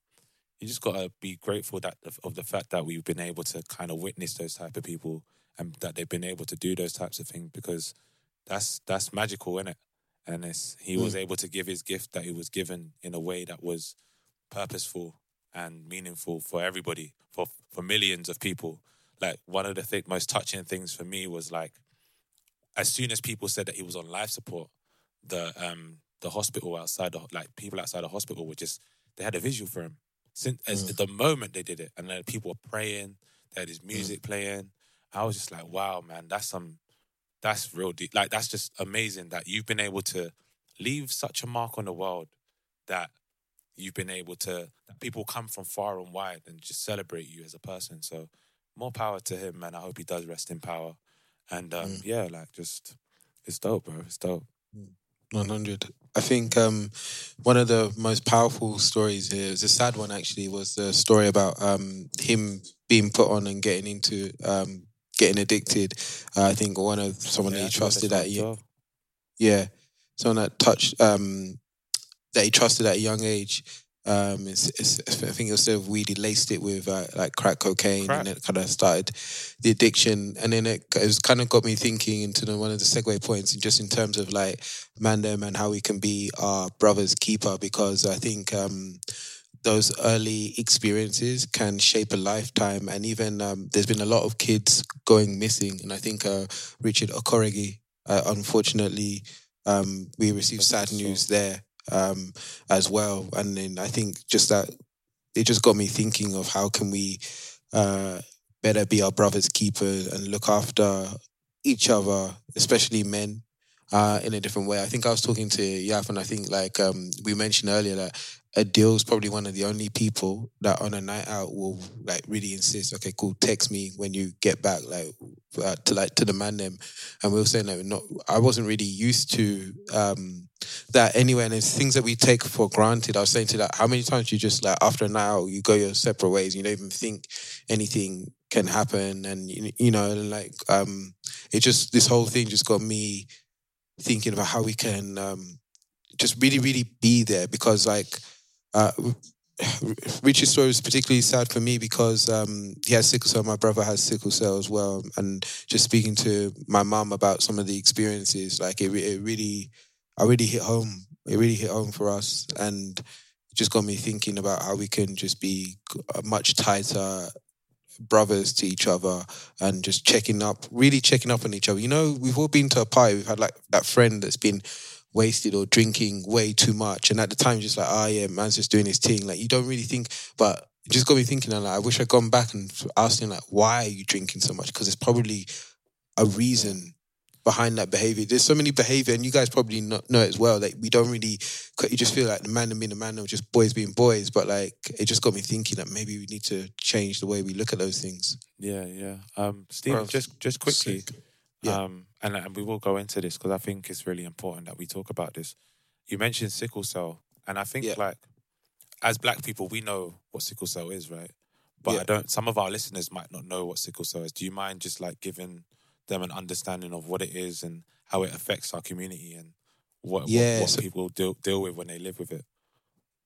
you just gotta be grateful that of the fact that we've been able to kind of witness those type of people and that they've been able to do those types of things because that's that's magical, isn't it? And it's he was able to give his gift that he was given in a way that was purposeful and meaningful for everybody, for for millions of people. Like one of the th- most touching things for me was like, as soon as people said that he was on life support, the um the hospital outside, the, like people outside the hospital were just they had a visual for him. Since as the moment they did it, and then people were praying, they had his music playing. I was just like, wow, man, that's some, that's real deep. Like that's just amazing that you've been able to leave such a mark on the world that you've been able to that people come from far and wide and just celebrate you as a person. So more power to him, man. I hope he does rest in power. And um, yeah, like just it's dope, bro. It's dope.
100. I think um, one of the most powerful stories here is a sad one actually was the story about um, him being put on and getting into um, getting addicted. Uh, I think one of someone
Yeah,
that he trusted
that's
at
what
a-
I
yeah, someone that touched um, that he trusted at a young age. Um, it's, it's, I think instead of weed, he laced it with uh, like crack cocaine,
Crack.
and it kind of started the addiction. And then it, it was kind of got me thinking into the, one of the segue points, just in terms of like Mandem and how we can be our brother's keeper, because I think um, those early experiences can shape a lifetime. And even um, there's been a lot of kids going missing, and I think uh, Richard Okorogheye, uh, unfortunately, um, we received sad news there um, as well. And then I think just that it just got me thinking of how can we uh, better be our brother's keeper and look after each other, especially men. Uh, in a different way. I think I was talking to Yaf, and I think like um, we mentioned earlier that Adil is probably one of the only people that on a night out will like really insist. Okay, cool. Text me when you get back, like uh, to like to the man them. And we were saying like not. I wasn't really used to um that anyway. And it's things that we take for granted. I was saying to that, how many times you just like after a night out, you go your separate ways. You don't even think anything can happen, and you, you know, and like um, it just this whole thing just got me thinking about how we can um just really, really be there because like uh, Richie's story was particularly sad for me because um, he has sickle cell. My brother has sickle cell as well, and just speaking to my mum about some of the experiences, like it, it really, I really hit home. It really hit home for us, and just got me thinking about how we can just be much tighter brothers to each other and just checking up, really checking up on each other. You know, we've all been to a party. We've had like that friend that's been wasted or drinking way too much. And at the time, just like, oh yeah, man's just doing his thing. Like you don't really think, but it just got me thinking. And like, I wish I'd gone back and asked him like, why are you drinking so much? Because it's probably a reason behind that behavior. There's so many behavior, and you guys probably know, know it as well. Like we don't really, you just feel like the man and being a man, or just boys being boys. But like, it just got me thinking that maybe we need to change the way we look at those things.
Yeah, yeah. Um, Steven, just just quickly,
Yeah.
um, and, and we will go into this because I think it's really important that we talk about this. You mentioned sickle cell, and I think like as black people, we know what sickle cell is, right? But I don't. Some of our listeners might not know what sickle cell is. Do you mind just like giving them an understanding of what it is and how it affects our community and what what- what,
so-
people deal deal with when they live with it?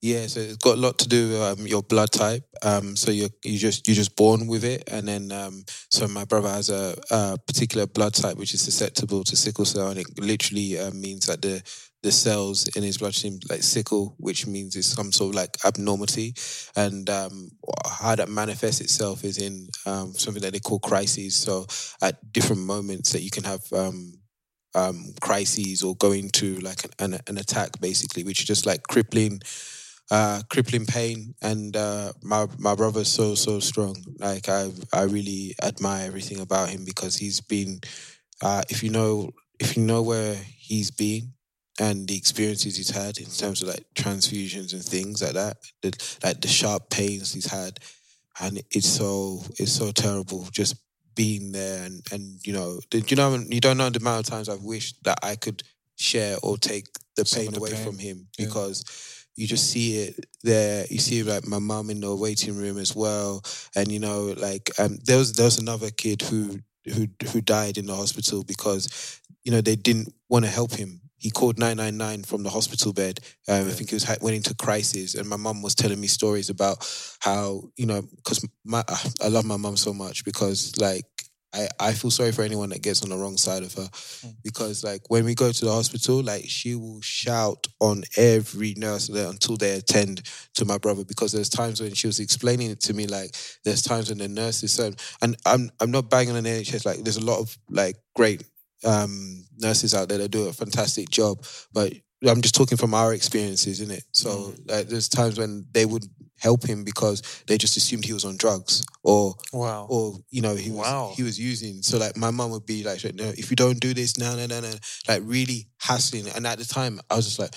Yeah, so it's got a lot to do with um, your blood type. Um, so you you just you're just born with it, and then um, so my brother has a, a particular blood type which is susceptible to sickle cell, and it literally uh, means that the the cells in his bloodstream like sickle, which means it's some sort of like abnormality, and um, how that manifests itself is in um, something that they call crises. So at different moments that you can have. Um, um, crises or going to like an, an, an attack basically, which is just like crippling, uh, crippling pain. And uh, my my brother's so so strong. Like I I really admire everything about him because he's been. Uh, if you know if you know where he's been and the experiences he's had in terms of like transfusions and things like that, the, like the sharp pains he's had, and it's so it's so terrible just being there and and you know you know you don't know the amount of times I've wished that I could share or take the
Some
pain
the
away
pain.
from him
Yeah.
because you just see it there. You see like my mum in the waiting room as well, and you know like um there was there was another kid who who who died in the hospital because you know they didn't want to help him. He called nine nine nine from the hospital bed. Um, I think he was ha- went into crisis, and my mum was telling me stories about how you know because my I love my mum so much because like. I, I feel sorry for anyone that gets on the wrong side of her because like when we go to the hospital, like she will shout on every nurse there until they attend to my brother because there's times when she was explaining it to me like there's times when the nurses said and I'm I'm not banging on the NHS like there's a lot of like great um nurses out there that do a fantastic job but I'm just talking from our experiences, in it. So like, there's times when they would help him because they just assumed he was on drugs or
Wow.
or you know he was
Wow.
he was using. So like my mum would be like, no, if you don't do this, no, no, no, no, like really hassling. And at the time, I was just like,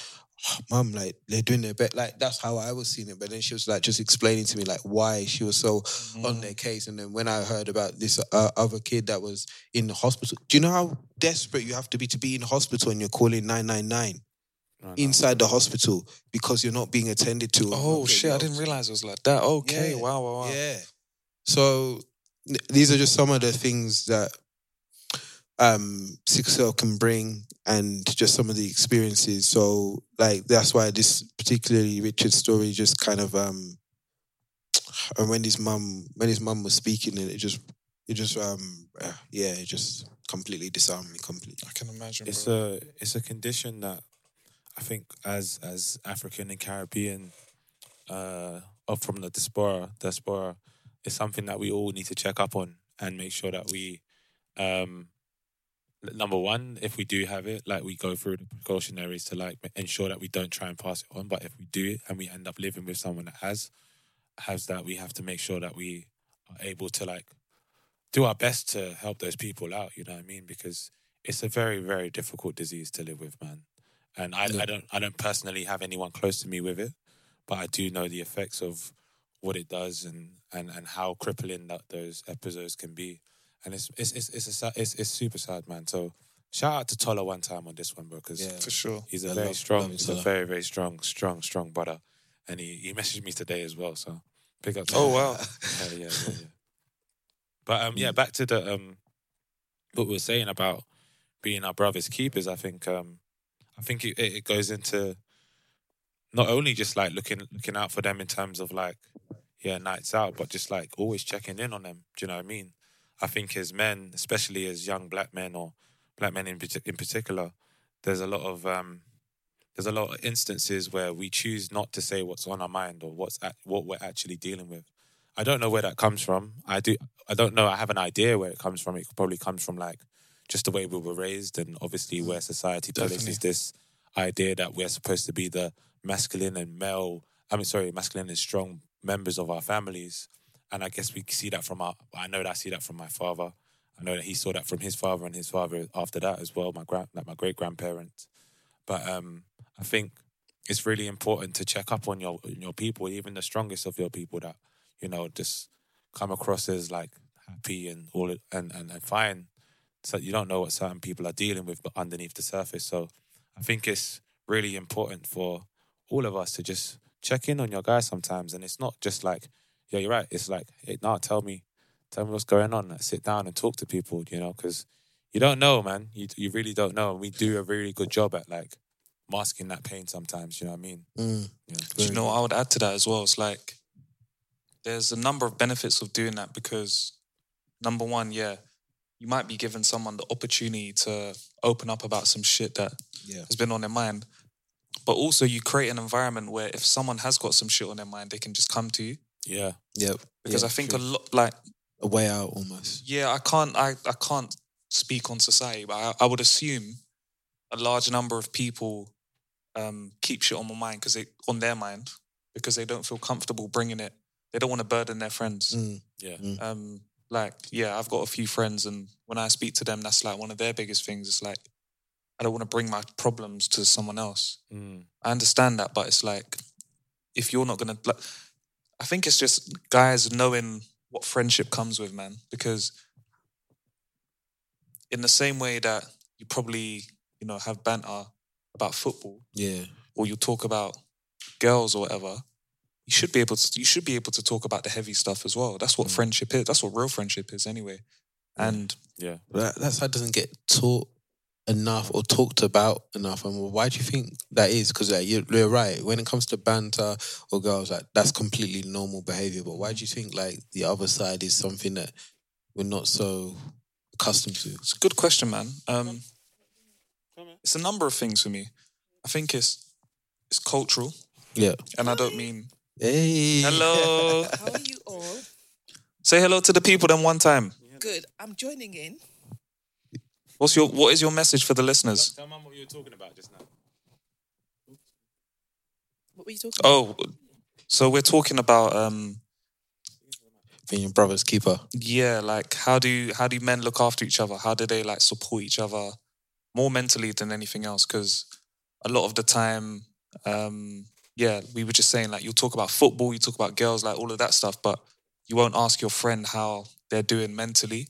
oh, mum, like they're doing their best. Like that's how I was seeing it. But then she was like just explaining to me like why she was so on their case. And then when I heard about this uh, other kid that was in the hospital, do you know how desperate you have to be to be in hospital and you're calling nine nine nine? Inside the hospital because you're not being attended to.
Oh
not
shit!
getting
I didn't realize it was like that. Okay,
Yeah.
wow, wow, wow.
Yeah. So these are just some of the things that um sickle cell can bring and just some of the experiences. So like that's why this particularly Richard's story just kind of um and when his mum when his mum was speaking it, it just it just um yeah, it just completely disarmed me completely.
I can imagine.
It's
bro.
a it's a condition that I think as as African and Caribbean uh or from the diaspora diaspora is something that we all need to check up on and make sure that we um number one if we do have it like we go through the precautionaries to like ensure that we don't try and pass it on. But if we do and we end up living with someone that has has that we have to make sure that we are able to like do our best to help those people out you know what i mean? Because it's a very very difficult disease to live with man and i, I don't i don't personally have anyone close to me with it but I do know the effects of what it does and and and how crippling that those episodes can be. And it's it's it's it's a, it's, it's super sad, man. So shout out to Tola one time on this one, bro, because
Yeah.
For sure.
he's a
I
very
love-
strong,
love
he's a very very strong, strong, strong brother. And he he messaged me today as well. So pick up.
Oh, wow.
yeah, yeah, yeah, yeah. But um, yeah, back to the um, what we were saying about being our brothers' keepers. I think um, I think it, it goes into not only just like looking looking out for them in terms of like yeah nights out, but just like always checking in on them. Do you know what I mean? I think as men, especially as young black men or black men in in particular, there's a lot of um, there's a lot of instances where we choose not to say what's on our mind or what's at, what we're actually dealing with. I don't know where that comes from. I do. I don't know. I have an idea where it comes from. It probably comes from like just the way we were raised, and obviously where society places
Definitely.
this idea that we're supposed to be the masculine and male. I mean, sorry, masculine and strong members of our families. And I guess we see that from our. I know that I see that from my father. I know that he saw that from his father and his father after that as well. My grand, like my great grandparents. But um, I think it's really important to check up on your your people, even the strongest of your people that you know just come across as like happy and all and and, and fine. So you don't know what certain people are dealing with, but underneath the surface. So I think it's really important for all of us to just check in on your guys sometimes, and it's not just like, yeah, you're right. It's like, hey, nah, tell me, tell me what's going on. Like, sit down and talk to people, you know, because you don't know, man. You you really don't know. And we do a really good job at like masking that pain sometimes. You know what I mean?
Mm.
Yeah.
Do you know what I would add to that as well? It's like there's a number of benefits of doing that because number one, yeah, you might be giving someone the opportunity to open up about some shit that
Yeah.
has been on their mind. But also you create an environment where if someone has got some shit on their mind, they can just come to you.
Yeah.
Yep.
Because
Yeah,
I think
true.
a lot like
a way out almost.
yeah, I can't I, I can't speak on society, but I, I would assume a large number of people um, keep shit on my mind because they on their mind because they don't feel comfortable bringing it. They don't want to burden their friends.
Mm.
Yeah.
Um, like yeah, I've got a few friends, and when I speak to them, that's like one of their biggest things. It's like I don't want to bring my problems to someone else.
Mm.
I understand that, but it's like if you're not gonna, like, I think it's just guys knowing what friendship comes with, man. Because in the same way that you probably, you know, have banter about football,
Yeah.
or you talk about girls or whatever, you should be able to. You should be able to talk about the heavy stuff as well. That's what friendship is. That's what real friendship is, anyway. And
Yeah.
But that, that side doesn't get taught enough or talked about enough. And why do you think that is? Because like, you're, you're right. When it comes to banter or girls, like that's completely normal behavior. But why do you think like the other side is something that we're not so accustomed to?
It's a good question, man. Um, it's a number of things for me. I think it's it's cultural,
Yeah.
and I don't mean
Hey.
hello.
How are you all?
Say hello to the people. Then one time.
Good. I'm joining in.
What's your What is your message for the listeners?
Tell mum what you were talking about just now.
What were you talking
Oh, so we're talking about um,
Being your brother's keeper.
yeah, like how do how do men look after each other? How do they like support each other more mentally than anything else? Because a lot of the time, um, yeah, we were just saying like you'll talk about football, you talk about girls, like all of that stuff, but you won't ask your friend how they're doing mentally.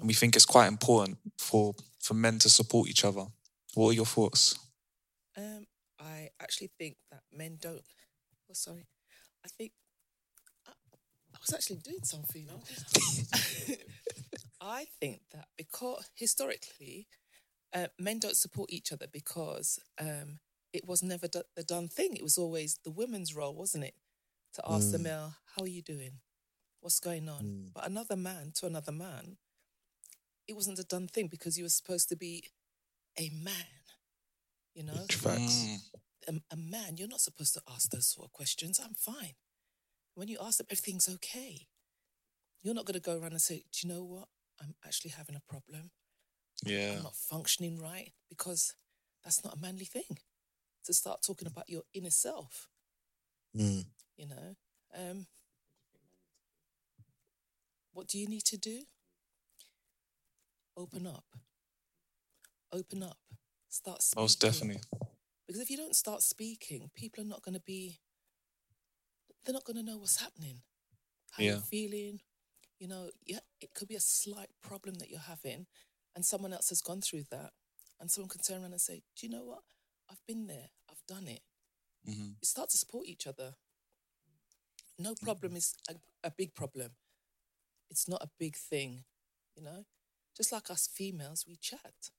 And we think it's quite important for for men to support each other. What are your thoughts?
Um, I actually think that men don't. Oh, sorry. I think I, I was actually doing something. I think that because historically, uh, men don't support each other because um, it was never do- the done thing. It was always the women's role, wasn't it, to ask the
Mm.
male, "How are you doing? What's going on?" But another man to another man, it wasn't a done thing because you were supposed to be a man. You know,
Facts.
Mm.
a, a man, you're not supposed to ask those sort of questions. I'm fine. When you ask them, everything's okay. You're not going to go around and say, Do you know what? I'm actually having a problem.
Yeah.
I'm not functioning right because that's not a manly thing to start talking about your inner self,
Mm.
you know? Um, what do you need to do? Open up. Open up. Start speaking.
Most definitely.
Because if you don't start speaking, people are not going to be they're not going to know what's happening, how
Yeah.
you're feeling. You know, yeah, it could be a slight problem that you're having, and someone else has gone through that, and someone can turn around and say, "Do you know what? I've been there. I've done it."
Mm-hmm.
You start to support each other. No problem is a, a big problem. It's not a big thing, you know. Just like us females, we chat.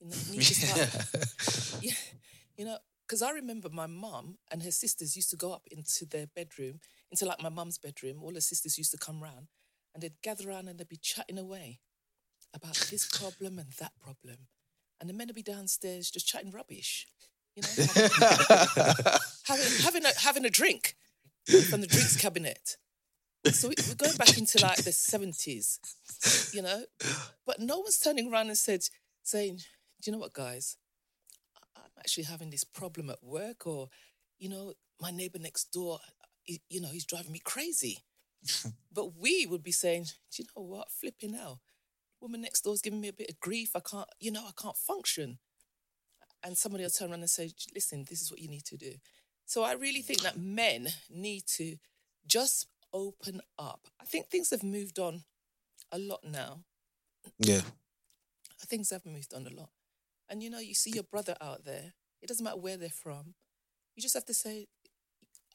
You know, you need start, yeah, you know, because I remember my mum and her sisters used to go up into their bedroom, into like my mum's bedroom. All her sisters used to come round, and they'd gather around and they'd be chatting away about this problem and that problem, and the men would be downstairs just chatting rubbish, you know, having having a, having a drink from the drinks cabinet. So we- we're going back into like the seventies, you know, but no one's turning around and said, saying, "Do you know what, guys? I'm actually having this problem at work, or you know, my neighbor next door, he- you know, he's driving me crazy." but we would be saying, "Do you know what? Flipping hell, woman next door's giving me a bit of grief. I can't, you know, I can't function." And somebody will turn around and say, "Listen, this is what you need to do." So I really think that men need to just open up. I think things have moved on a lot now.
Yeah.
Things have moved on a lot. And you know, you see your brother out there, it doesn't matter where they're from. You just have to say,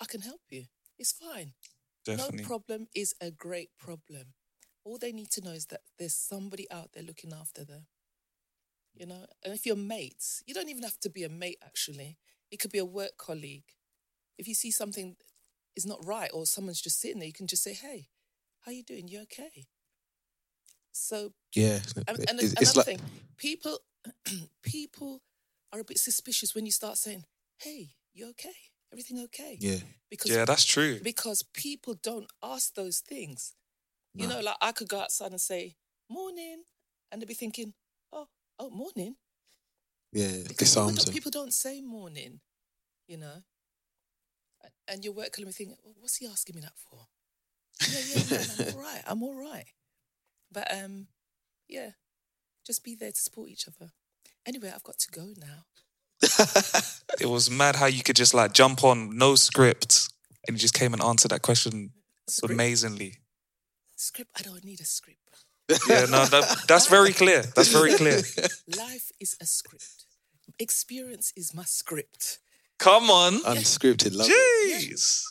I can help you. It's fine.
Definitely.
No problem is a great problem. All they need to know is that there's somebody out there looking after them. You know, and if you're mates, you don't even have to be a mate actually. It could be a work colleague. If you see something is not right or someone's just sitting there, you can just say, Hey, how you doing? You okay? So
Yeah.
and, and
It's-
another
it's like-
thing, people people are a bit suspicious when you start saying, "Hey, you okay? Everything okay?"
Yeah.
Because
Yeah, that's true.
Because people don't ask those things. You know, like I could go outside and say, "Morning," and they'd be thinking, "Oh, oh, morning."
Yeah.
People
Disarms
don't,
them.
people don't say morning, you know. And your work colleague thinking, well, "What's he asking me that for?" Yeah, yeah, yeah. I'm all right. I'm all right. But um, yeah, just be there to support each other. Anyway, I've got to go now.
It was mad how you could just like jump on, no script, and you just came and answered that question
Script?
amazingly.
Script. I don't need a script.
Yeah, no, that, that's very clear. That's very clear.
Life is a script. Experience is my script.
Come on.
Unscripted. Love it.
Jeez.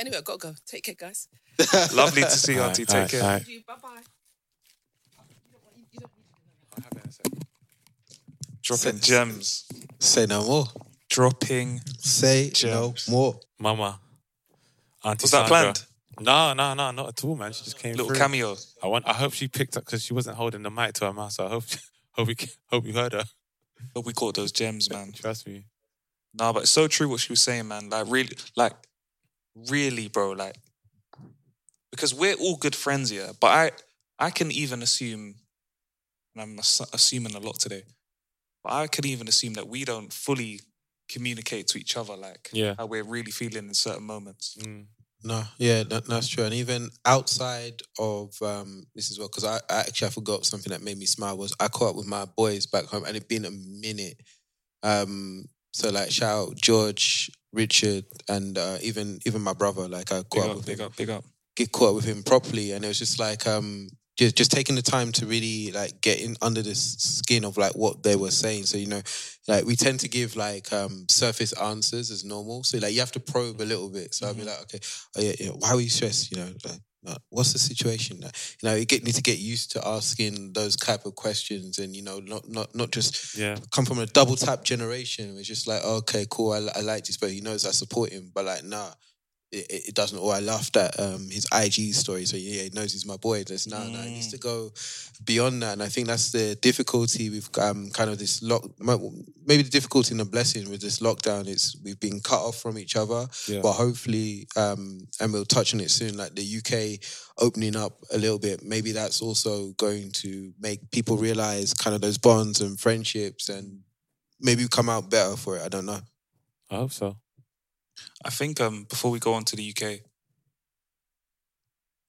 Anyway, I've got to go. Take care, guys.
Lovely to see you, Auntie.
right,
Take
all
care.
right,
Bye bye.
Dropping gems.
Say no more.
Dropping.
Say
Gems.
no more.
Mama. Auntie
Was that planned?
No, no, no, not at all, man. She just came
Little
through.
cameo.
I want. I hope she picked up because she wasn't holding the mic to her mouth. So I hope, hope we, hope you heard her.
But we caught those gems, man.
Trust me.
No, but it's so true what she was saying, man. Like really, like really, bro. Like because we're all good friends here, but I, I can even assume, and I'm ass- assuming a lot today, but I can even assume that we don't fully communicate to each other, like
Yeah.
how we're really feeling in certain moments.
Mm.
No, yeah, that, that's true. And even outside of um, this as well, because I, I actually I forgot something that made me smile was I caught up with my boys back home, and it'd been a minute. Um, so like shout out George, Richard, and uh, even even my brother. Like I
Big
caught up
up,
with
big
him,
up, big up.
get caught up with him properly, and it was just like um, just just taking the time to really like get in under the skin of like what they were saying. So you know, like we tend to give like um surface answers as normal. So like you have to probe a little bit. So I'll be like, okay, oh, yeah, yeah, why are you stressed? You know, like, what's the situation? You know, you get need to get used to asking those type of questions, and you know, not not not just
Yeah.
come from a double tap generation. It's just like, okay, cool, I, I like this, but he knows I support him. But like, nah, it, it doesn't. Or I laughed at um, his IG story, so yeah, he knows he's my boy. There's no, no, it needs to go beyond that, and I think that's the difficulty with um, kind of this lock. Maybe the difficulty and the blessing with this lockdown is we've been cut off from each other,
Yeah.
but hopefully, um, and we'll touch on it soon. Like the UK opening up a little bit, maybe that's also going to make people realize kind of those bonds and friendships, and maybe come out better for it. I don't know.
I hope so.
I think um before we go on to the UK,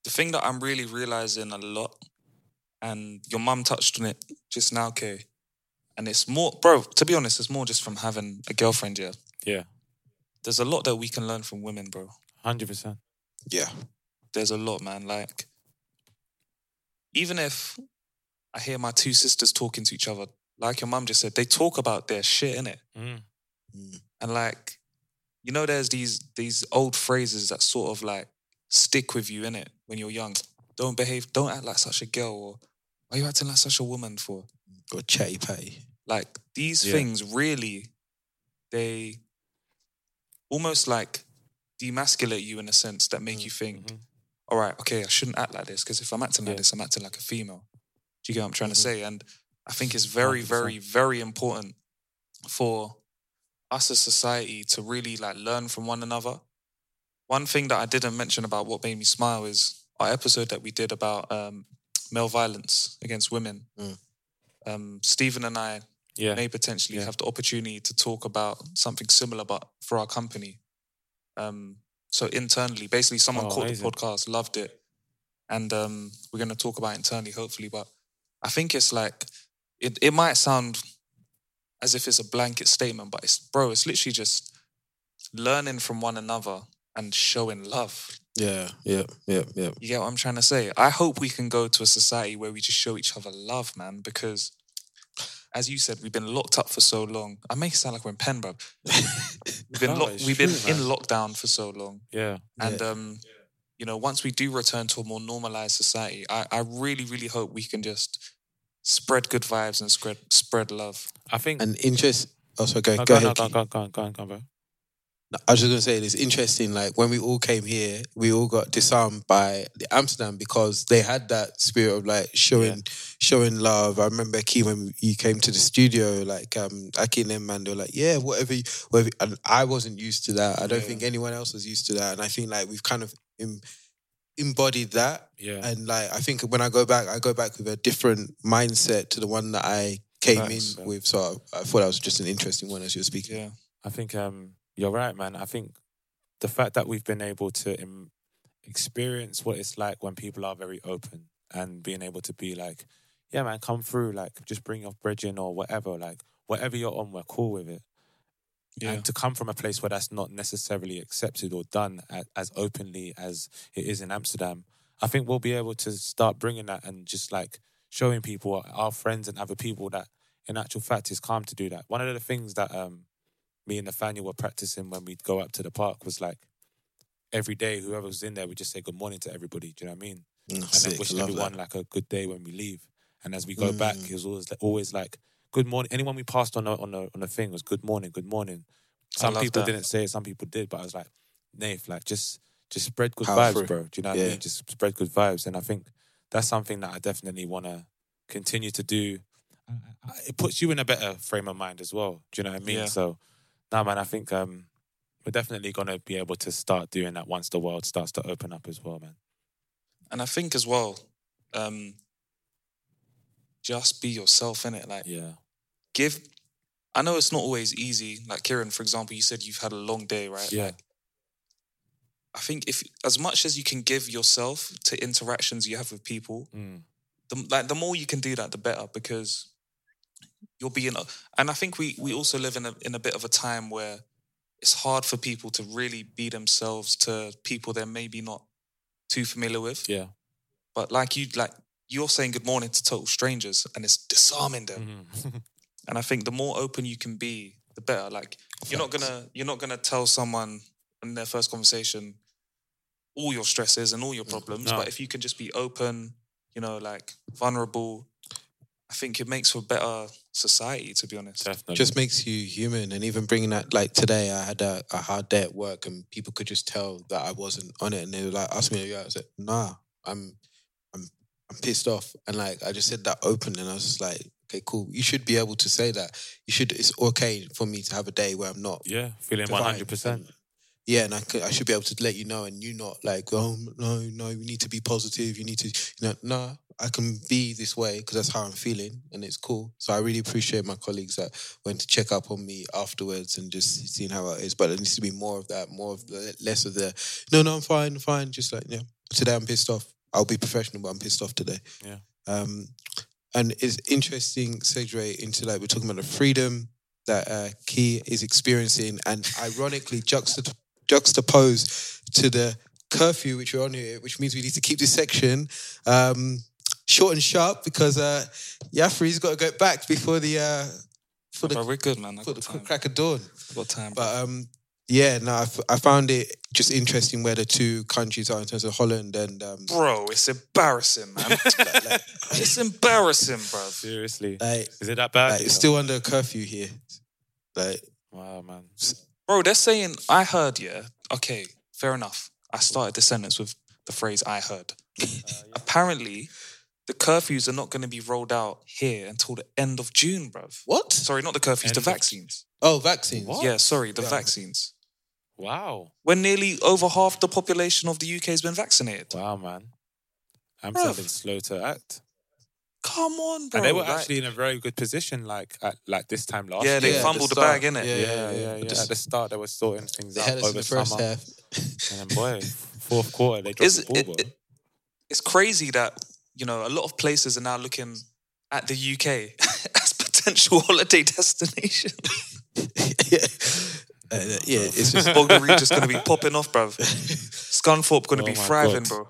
the thing that I'm really realizing a lot, and your mum touched on it just now, Kay, and it's more, bro. To be honest, it's more just from having a girlfriend. Yeah,
Yeah.
there's a lot that we can learn from women, bro.
Hundred percent.
Yeah.
There's a lot, man. Like, even if I hear my two sisters talking to each other, like your mum just said, they talk about their shit in it,
Mm.
and like, you know, there's these these old phrases that sort of like stick with you in it when you're young. Don't behave. Don't act like such a girl. Or why are you acting like such a woman for?
Or chatty patty.
Like these
Yeah.
things really, they almost like demasculate you in a sense that
Mm,
make you think,
mm-hmm.
all right, okay, I shouldn't act like this because if I'm acting like this, I'm acting like a female. Do you get what I'm trying
Mm-hmm.
to say? And I think it's very, very, very important for us as society to really like learn from one another. One thing that I didn't mention about what made me smile is our episode that we did about um, male violence against women.
Mm.
Um, Steven and I
Yeah.
may potentially have the opportunity to talk about something similar, but for our company. Um, so internally, basically, someone
Oh,
caught
amazing.
the podcast, loved it, and um, we're going to talk about it internally, hopefully. But I think it's like it. It might sound as if it's a blanket statement, but it's bro. It's literally just learning from one another and showing love.
Yeah, yeah, yeah, yeah.
You get what I'm trying to say? I hope we can go to a society where we just show each other love, man, because as you said, we've been locked up for so long. I make it sound like we're in pen, bro. we've been
No,
locked, we've been
true,
in lockdown for so long.
Yeah.
And um, you know, once we do return to a more normalized society, I, I really, really hope we can just spread good vibes and spread spread love.
I think
And interest. Oh, sorry, go,
No,
go,
go,
ahead.
no,
Keith.
go, go, go, go, go, bro.
No, I was just gonna say it's interesting. Like when we all came here, we all got disarmed by the Amsterdam because they had that spirit of like showing, showing love. I remember Key when you came to the studio, like um, Aki and them man, they were like, yeah, whatever, you, whatever. And I wasn't used to that. I don't think anyone else was used to that. And I think like we've kind of em- embodied that.
Yeah.
And like I think when I go back, I go back with a different mindset to the one that I came in
yeah.
with. So I, I thought that was just an interesting one as you were speaking.
Yeah.
I think um, you're right, man. I think the fact that we've been able to Im- experience what it's like when people are very open and being able to be like, yeah, man, come through, like just bring your bridging or whatever, like whatever you're on, we're cool with it.
Yeah.
And to come from a place where that's not necessarily accepted or done as, as openly as it is in Amsterdam, I think we'll be able to start bringing that and just like showing people, our friends and other people, that in actual fact it's calm to do that. One of the things that um, me and Nathaniel were practicing when we'd go up to the park was like every day, whoever was in there would just say good morning to everybody. Do you know what I mean?
Mm,
and
sick.
then
Love
everyone
that.
like a good day when we leave. And as we go back,
Mm.
it was always always like good morning. Anyone we passed on a, on a, on a thing was good morning, good morning. Some people
that.
didn't say it, some people did, but I was like, Nath, like just just spread good
Power through.
vibes, bro. Do you know what I
Yeah.
mean? Just spread good vibes, and I think that's something that I definitely want to continue to do. I- I- It puts you in a better frame of mind as well. Do you know what I mean?
Yeah.
So, nah, man, I think um, we're definitely gonna be able to start doing that once the world starts to open up as well, man.
And I think as well, um, just be yourself in it. Like
Yeah.
Give I know it's not always easy. Like Kieran, for example, you said you've had a long day, right?
Yeah.
Like, I think if as much as you can give yourself to interactions you have with people,
Mm.
the, like the more you can do that, the better because you're being. And I think we we also live in a in a bit of a time where it's hard for people to really be themselves to people they're maybe not too familiar with.
Yeah.
But like you like you're saying good morning to total strangers and it's disarming them.
Mm-hmm.
And I think the more open you can be, the better. Like you're not gonna you're not gonna tell someone in their first conversation all your stresses and all your mm, problems.
No.
But if you can just be open, you know, like vulnerable, I think it makes for a better society, to be honest.
Definitely.
just makes you human and even bringing that like today i had a, a hard day at work and people could just tell that i wasn't on it and they were like ask me yeah i said nah i'm i'm i'm pissed off and like i just said that open and i was just like okay cool you should be able to say that you should it's okay for me to have a day where i'm not
yeah, feeling one hundred percent.
yeah, and I, could, I should be able to let you know, and you not like, oh no, no, you need to be positive. You need to, you know, no, I can be this way because that's how I'm feeling, and it's cool. So I really appreciate my colleagues that went to check up on me afterwards and just seeing how it is. But there needs to be more of that, more of the less of the, no, no, I'm fine, fine. Just like yeah, today I'm pissed off. I'll be professional, but I'm pissed off today.
Yeah.
Um, and it's interesting segue into like we're talking about the freedom that uh, Key is experiencing, and ironically juxtap- juxtaposed to the curfew, which we're on here, which means we need to keep this section um, short and sharp because uh, Yafri's got to get back before the uh, for the
we're good, man. I
for the
time.
crack of dawn.
Got time.
But um, yeah, no, I, f- I found it just interesting where the two countries are in terms of Holland and um,
Bro, it's embarrassing, man. it's embarrassing, bro.
Seriously.
like,
Is it that bad?
like, it's still under curfew here. Like,
Wow, man.
Bro, they're saying, I heard, yeah. Okay, fair enough. I started the sentence with the phrase I heard. Apparently, the curfews are not going to be rolled out here until the end of June, bruv.
What?
Sorry, not the curfews,
End
the
of-
vaccines.
oh, vaccines.
Yeah, sorry, the
Yeah.
vaccines.
Wow.
When nearly over half the population of the UK has been vaccinated.
Wow, man.
Bruv.
Amsterdam's slow to act.
Come on, bro.
and they were
like-
actually in a very good position, like at like this time last
Yeah,
year.
they
Yeah, at
fumbled
the
the, bag,
start.
innit?
Yeah,
Yeah,
yeah,
yeah,
yeah.
just-
At the start, they were sorting things out
had us in
over
the first
summer,
half.
and then boy, fourth quarter they dropped
Is
the ball.
it-
bro.
it- It's crazy that, you know, a lot of places are now looking at the UK as potential holiday destination.
Uh, yeah, it's just
Bognor Regis going to be popping off, bruv. Scunthorpe going to
Oh
be thriving,
God.
bro.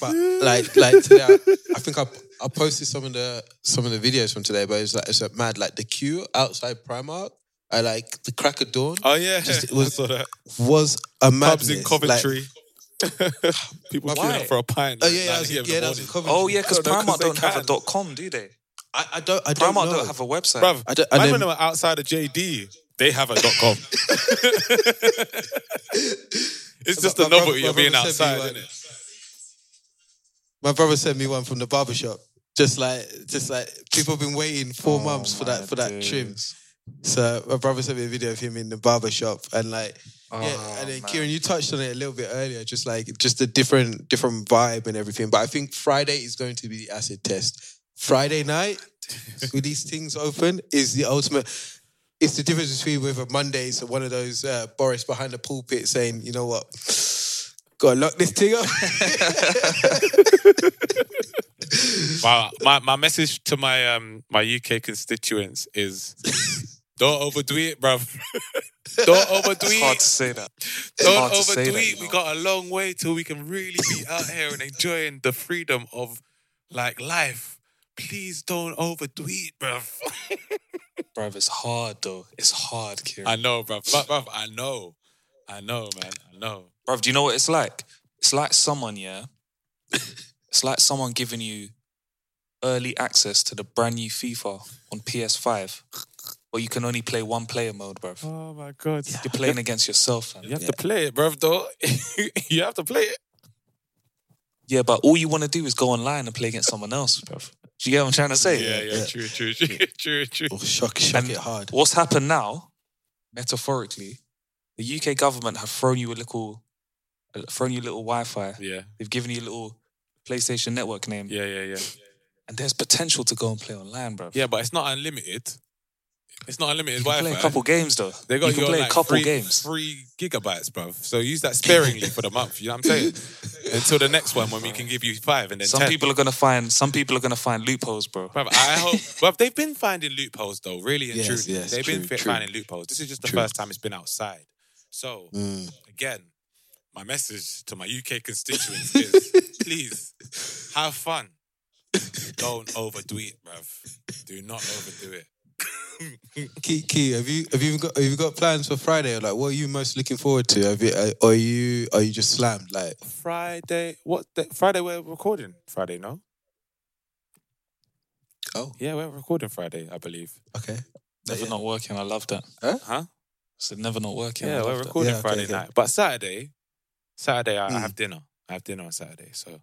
but like like today, I, I think I I posted some of the some of the videos from today, but it's like it's like mad. Like the queue outside Primark, I like the crack of dawn
Oh yeah,
Just- it
I
was-
saw that.
was a madness.
Pubs in Coventry. People queuing up for a pint.
Oh yeah, yeah, that was,
a.m.
yeah,
in
that was in. Coventry.
Oh, yeah, because
I don't know, 'cause
Primark
they
don't have a dot .com, do they?
I, I don't I don't
Primark
know.
don't have a website.
Bruv,
I don't-
man,
and
when
then-
outside of JD, they have a dot com. it's just
My-
a
my
novelty
brother-
of being
my brother sent me
outside, isn't it?
My brother sent me one from the barber shop. Just like, just like people have been waiting four
Oh,
months for that for that trim. So my brother sent me a video of him in the barber shop, and like, yeah,
Oh,
and then
man.
Kieran, you touched on it a little bit earlier, just like just a different different vibe and everything. But I think Friday is going to be the acid test. Friday night, with these things open, is the ultimate. It's the difference between whether Monday's are one of those uh, Boris behind the pulpit saying, "You know what, gotta lock this thing up."
My, my my message to my um my UK constituents is don't overdo it, bruv. don't overdo
It's hard
it.
to say that.
Don't
hard to say
overdo it.
you
We
know.
got a long way till we can really be out here and enjoying the freedom of like life. Please don't overdo it, bruv.
Bruv, it's hard, though. It's hard, Kieran.
I know, bruv. But, bruv, I know. I know, man. I know.
Bruv, do you know what it's like? It's like someone, yeah. it's like someone giving you early access to the brand new FIFA on PS5, but you can only play one player mode, bruv.
Oh my god.
You're playing against yourself, fam.
You have to play it, bruv, though. you have to play it.
Yeah, but all you want to do is go online and play against someone else, bruv. Do you get what I'm trying to say?
Yeah, yeah, true, true, true, true, true.
Oh, shock, shock
And
it hard.
What's happened now, metaphorically, the UK government have thrown you a little, uh, thrown you a little Wi-Fi.
Yeah,
They've given you a little PlayStation Network name,
yeah, yeah, yeah.
and there's potential to go and play online, bro.
Yeah, but it's not unlimited. It's not unlimited
You can
Wi-Fi.
play a couple games though.
They got
you can
you on
play
like
a couple
three,
games.
three gigabytes, bro. So use that sparingly for the month. You know what I'm saying? Until the next one when we can give you five and then
Some
10.
people are gonna find. Some people are gonna find loopholes, bro.
Bruv, I hope. Bruv, they've been finding loopholes though, really and
Yes,
truly.
yes,
they've been
true,
fi-
true.
finding loopholes. This is just the
True.
first time it's been outside. So
Mm.
again, my message to my UK constituents is: please have fun. Don't overdo it, bruv. Do not overdo it.
Key, Key, have you have you got have you got plans for Friday? Like, what are you most looking forward to? Have you, uh, or are you are you just slammed? Like,
Friday, what? Day? Friday we're recording. Friday, no?
oh,
Yeah, we're recording Friday, I believe.
okay,
Never
Yeah.
not working. I love that.
Huh?
So never not working.
Yeah, we're recording
Yeah,
Friday
okay.
night. But Saturday, Saturday I, I
Mm.
have dinner. I have dinner on Saturday. So,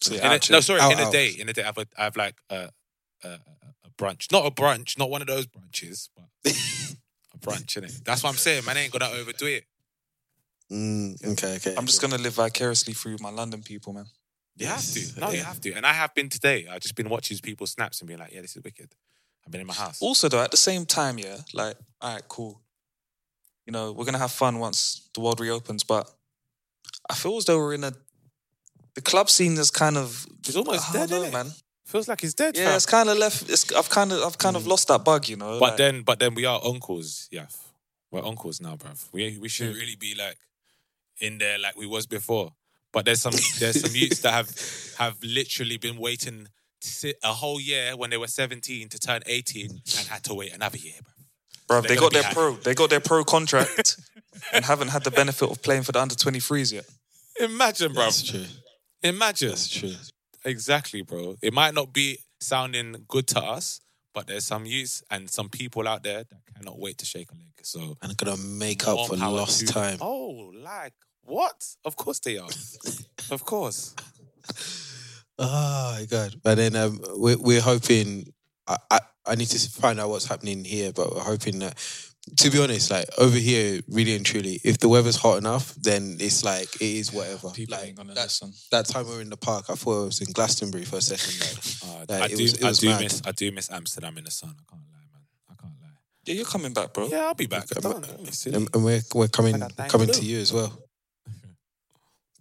So
In
you're
a- no, sorry,
Out,
in a
out.
day. In a day, I have, a, I have like a, a, a brunch. Not a brunch, not one of those brunches, but a brunch, innit? That's what I'm saying. Man, I ain't gonna overdo it.
mm, okay, okay.
I'm just gonna live vicariously through my London people, man.
You
Yes,
have to. No, you have to. And I have been today. I've just been watching people's snaps and being like, yeah, this is wicked. I've been in my house.
Also, though, at the same time, yeah, like, all right, cool. You know, we're gonna have fun once the world reopens, but I feel as though we're in a the club scene is kind of
It's almost
I
dead,
don't know,
innit?
man.
Feels like he's dead,
Yeah,
fam.
it's kind of left. It's I've kind of I've kind of mm. lost that bug, you know.
But
like-
then, but then we are uncles, yeah. We're uncles now, bruv. We we should really be like, in there like we was before. But there's some there's some youths that have have literally been waiting to sit a whole year when they were 17 to turn 18 and had to wait another year, bro.
Bro,
They're
they got their
happy.
pro. They got their pro contract and haven't had the benefit of playing for the under 23s yet.
Imagine, bro.
That's true.
Imagine.
That's true.
Exactly, bro. It might not be sounding good to us, but there's some youths and some people out there that cannot wait to shake a leg. So
And gonna make up for lost
to-
time.
Oh, like what? Of course they are. of course.
Oh my god! But then um, we're we're hoping. I, I I need to find out what's happening here, but we're hoping that. To be honest, like over here, really and truly, if the weather's hot enough, then it's like it is whatever.
People
like
ain't gonna
that,
listen.
that time we were in the park, I thought it was in Glastonbury for a second. Like,
Uh,
like,
I
it
do,
was, it
I do
mad.
miss, I do miss Amsterdam in the sun. I can't lie, man. I can't lie.
Yeah, you're coming back, bro.
Yeah, I'll be back.
Okay,
Don't-
but-
don't be silly.
and, and we're we're coming coming
to
to you as well.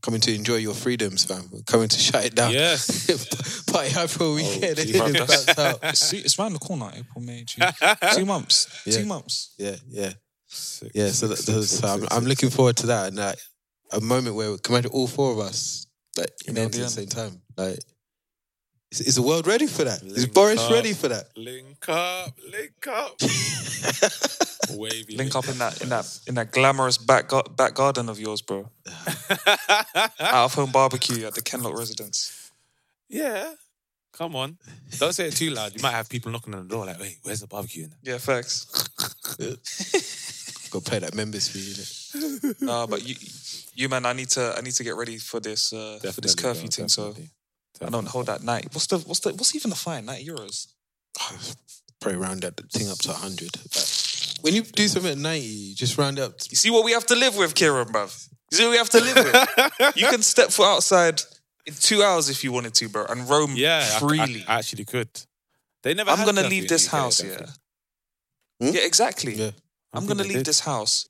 Coming to enjoy your freedoms, fam. We're coming to shut it down.
Yes.
Party hard for a oh, weekend.
gee,
and
that's-
out.
It's, it's around the corner, April, May, June. Two months.
Yeah.
Two months.
Yeah, yeah.
Sick,
Yeah, so, that,
sick,
so, I'm,
sick,
I'm looking forward to that and like a moment where we can imagine all four of us like in
know,
at the
the
same time. Like, is, is the world ready for that? Is
Link
Boris
up.
ready for that?
Link up, link up. Wavy.
Link up in that in that in that glamorous back gar- back garden of yours, bro. Out of home barbecue at the Kenlock residence.
yeah. Come on. Don't say it too loud. You might have people knocking on the door like, wait, where's the barbecue? In
Yeah, facts.
Go pay that members fee. innit?
Nah, but you, you man, I need to I need to get ready for this uh, for this curfew
bro,
thing. So
definitely.
I don't hold that night. What's the what's the what's even the fine? Ninety euros.
Probably round that thing up to 100. Like, when you do something at 90, you just round up. To,
You see what we have to live with, Kieran, bruv. You see what we have to live with. you can step foot outside in two hours if you wanted to, bro, and roam
Yeah, I-
freely.
I, I actually could. They never.
I'm gonna leave this
UK,
house,
don't
yeah.
Hmm?
Yeah, exactly.
yeah.
I
I'm gonna leave
did.
this house,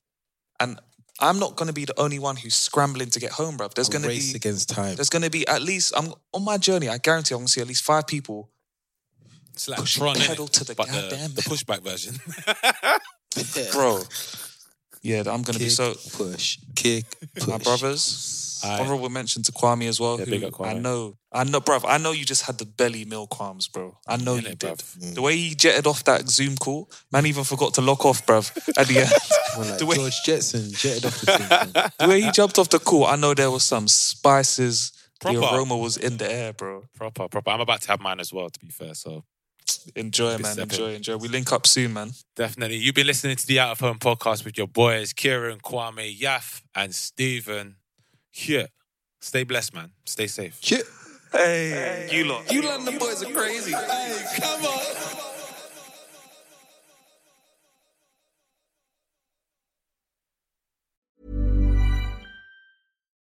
and I'm not gonna be the only one who's scrambling to get home, bruv. There's gonna be
against time.
there's gonna be at least I'm on my journey. I guarantee I'm gonna see at least five people.
It's like
Push
Tron,
pedal
innit?
to the
but the,
goddamn
the pushback version.
Bro, yeah, I'm gonna be so.
push, kick, push.
My brothers,
Aye.
honorable mention to Kwame as well.
Yeah,
who
big up Kwame.
I know, I know, bruv. I know you just had the belly meal Kwams, bro. I know
Innit,
you did.
bruv?
The way he jetted off that Zoom call, man, even forgot to lock off, bruv. At the end,
Well, like
the way
George Jetson jetted off the thing.
the way he jumped off the call, I know there was some spices.
Proper.
The aroma was in the air, bro.
proper, proper. I'm about to have mine as well, to be fair. So
Enjoy, man.
stepping.
Enjoy, eh? enjoy. We link up soon, man.
definitely. You've been listening to the Out of Home podcast with your boys, Kieran, Kwame, Yaf, and Steven. Yeah. Stay blessed, man. Stay safe.
Shit.
Hey, you lot. You London boys are crazy.
Hey, come on.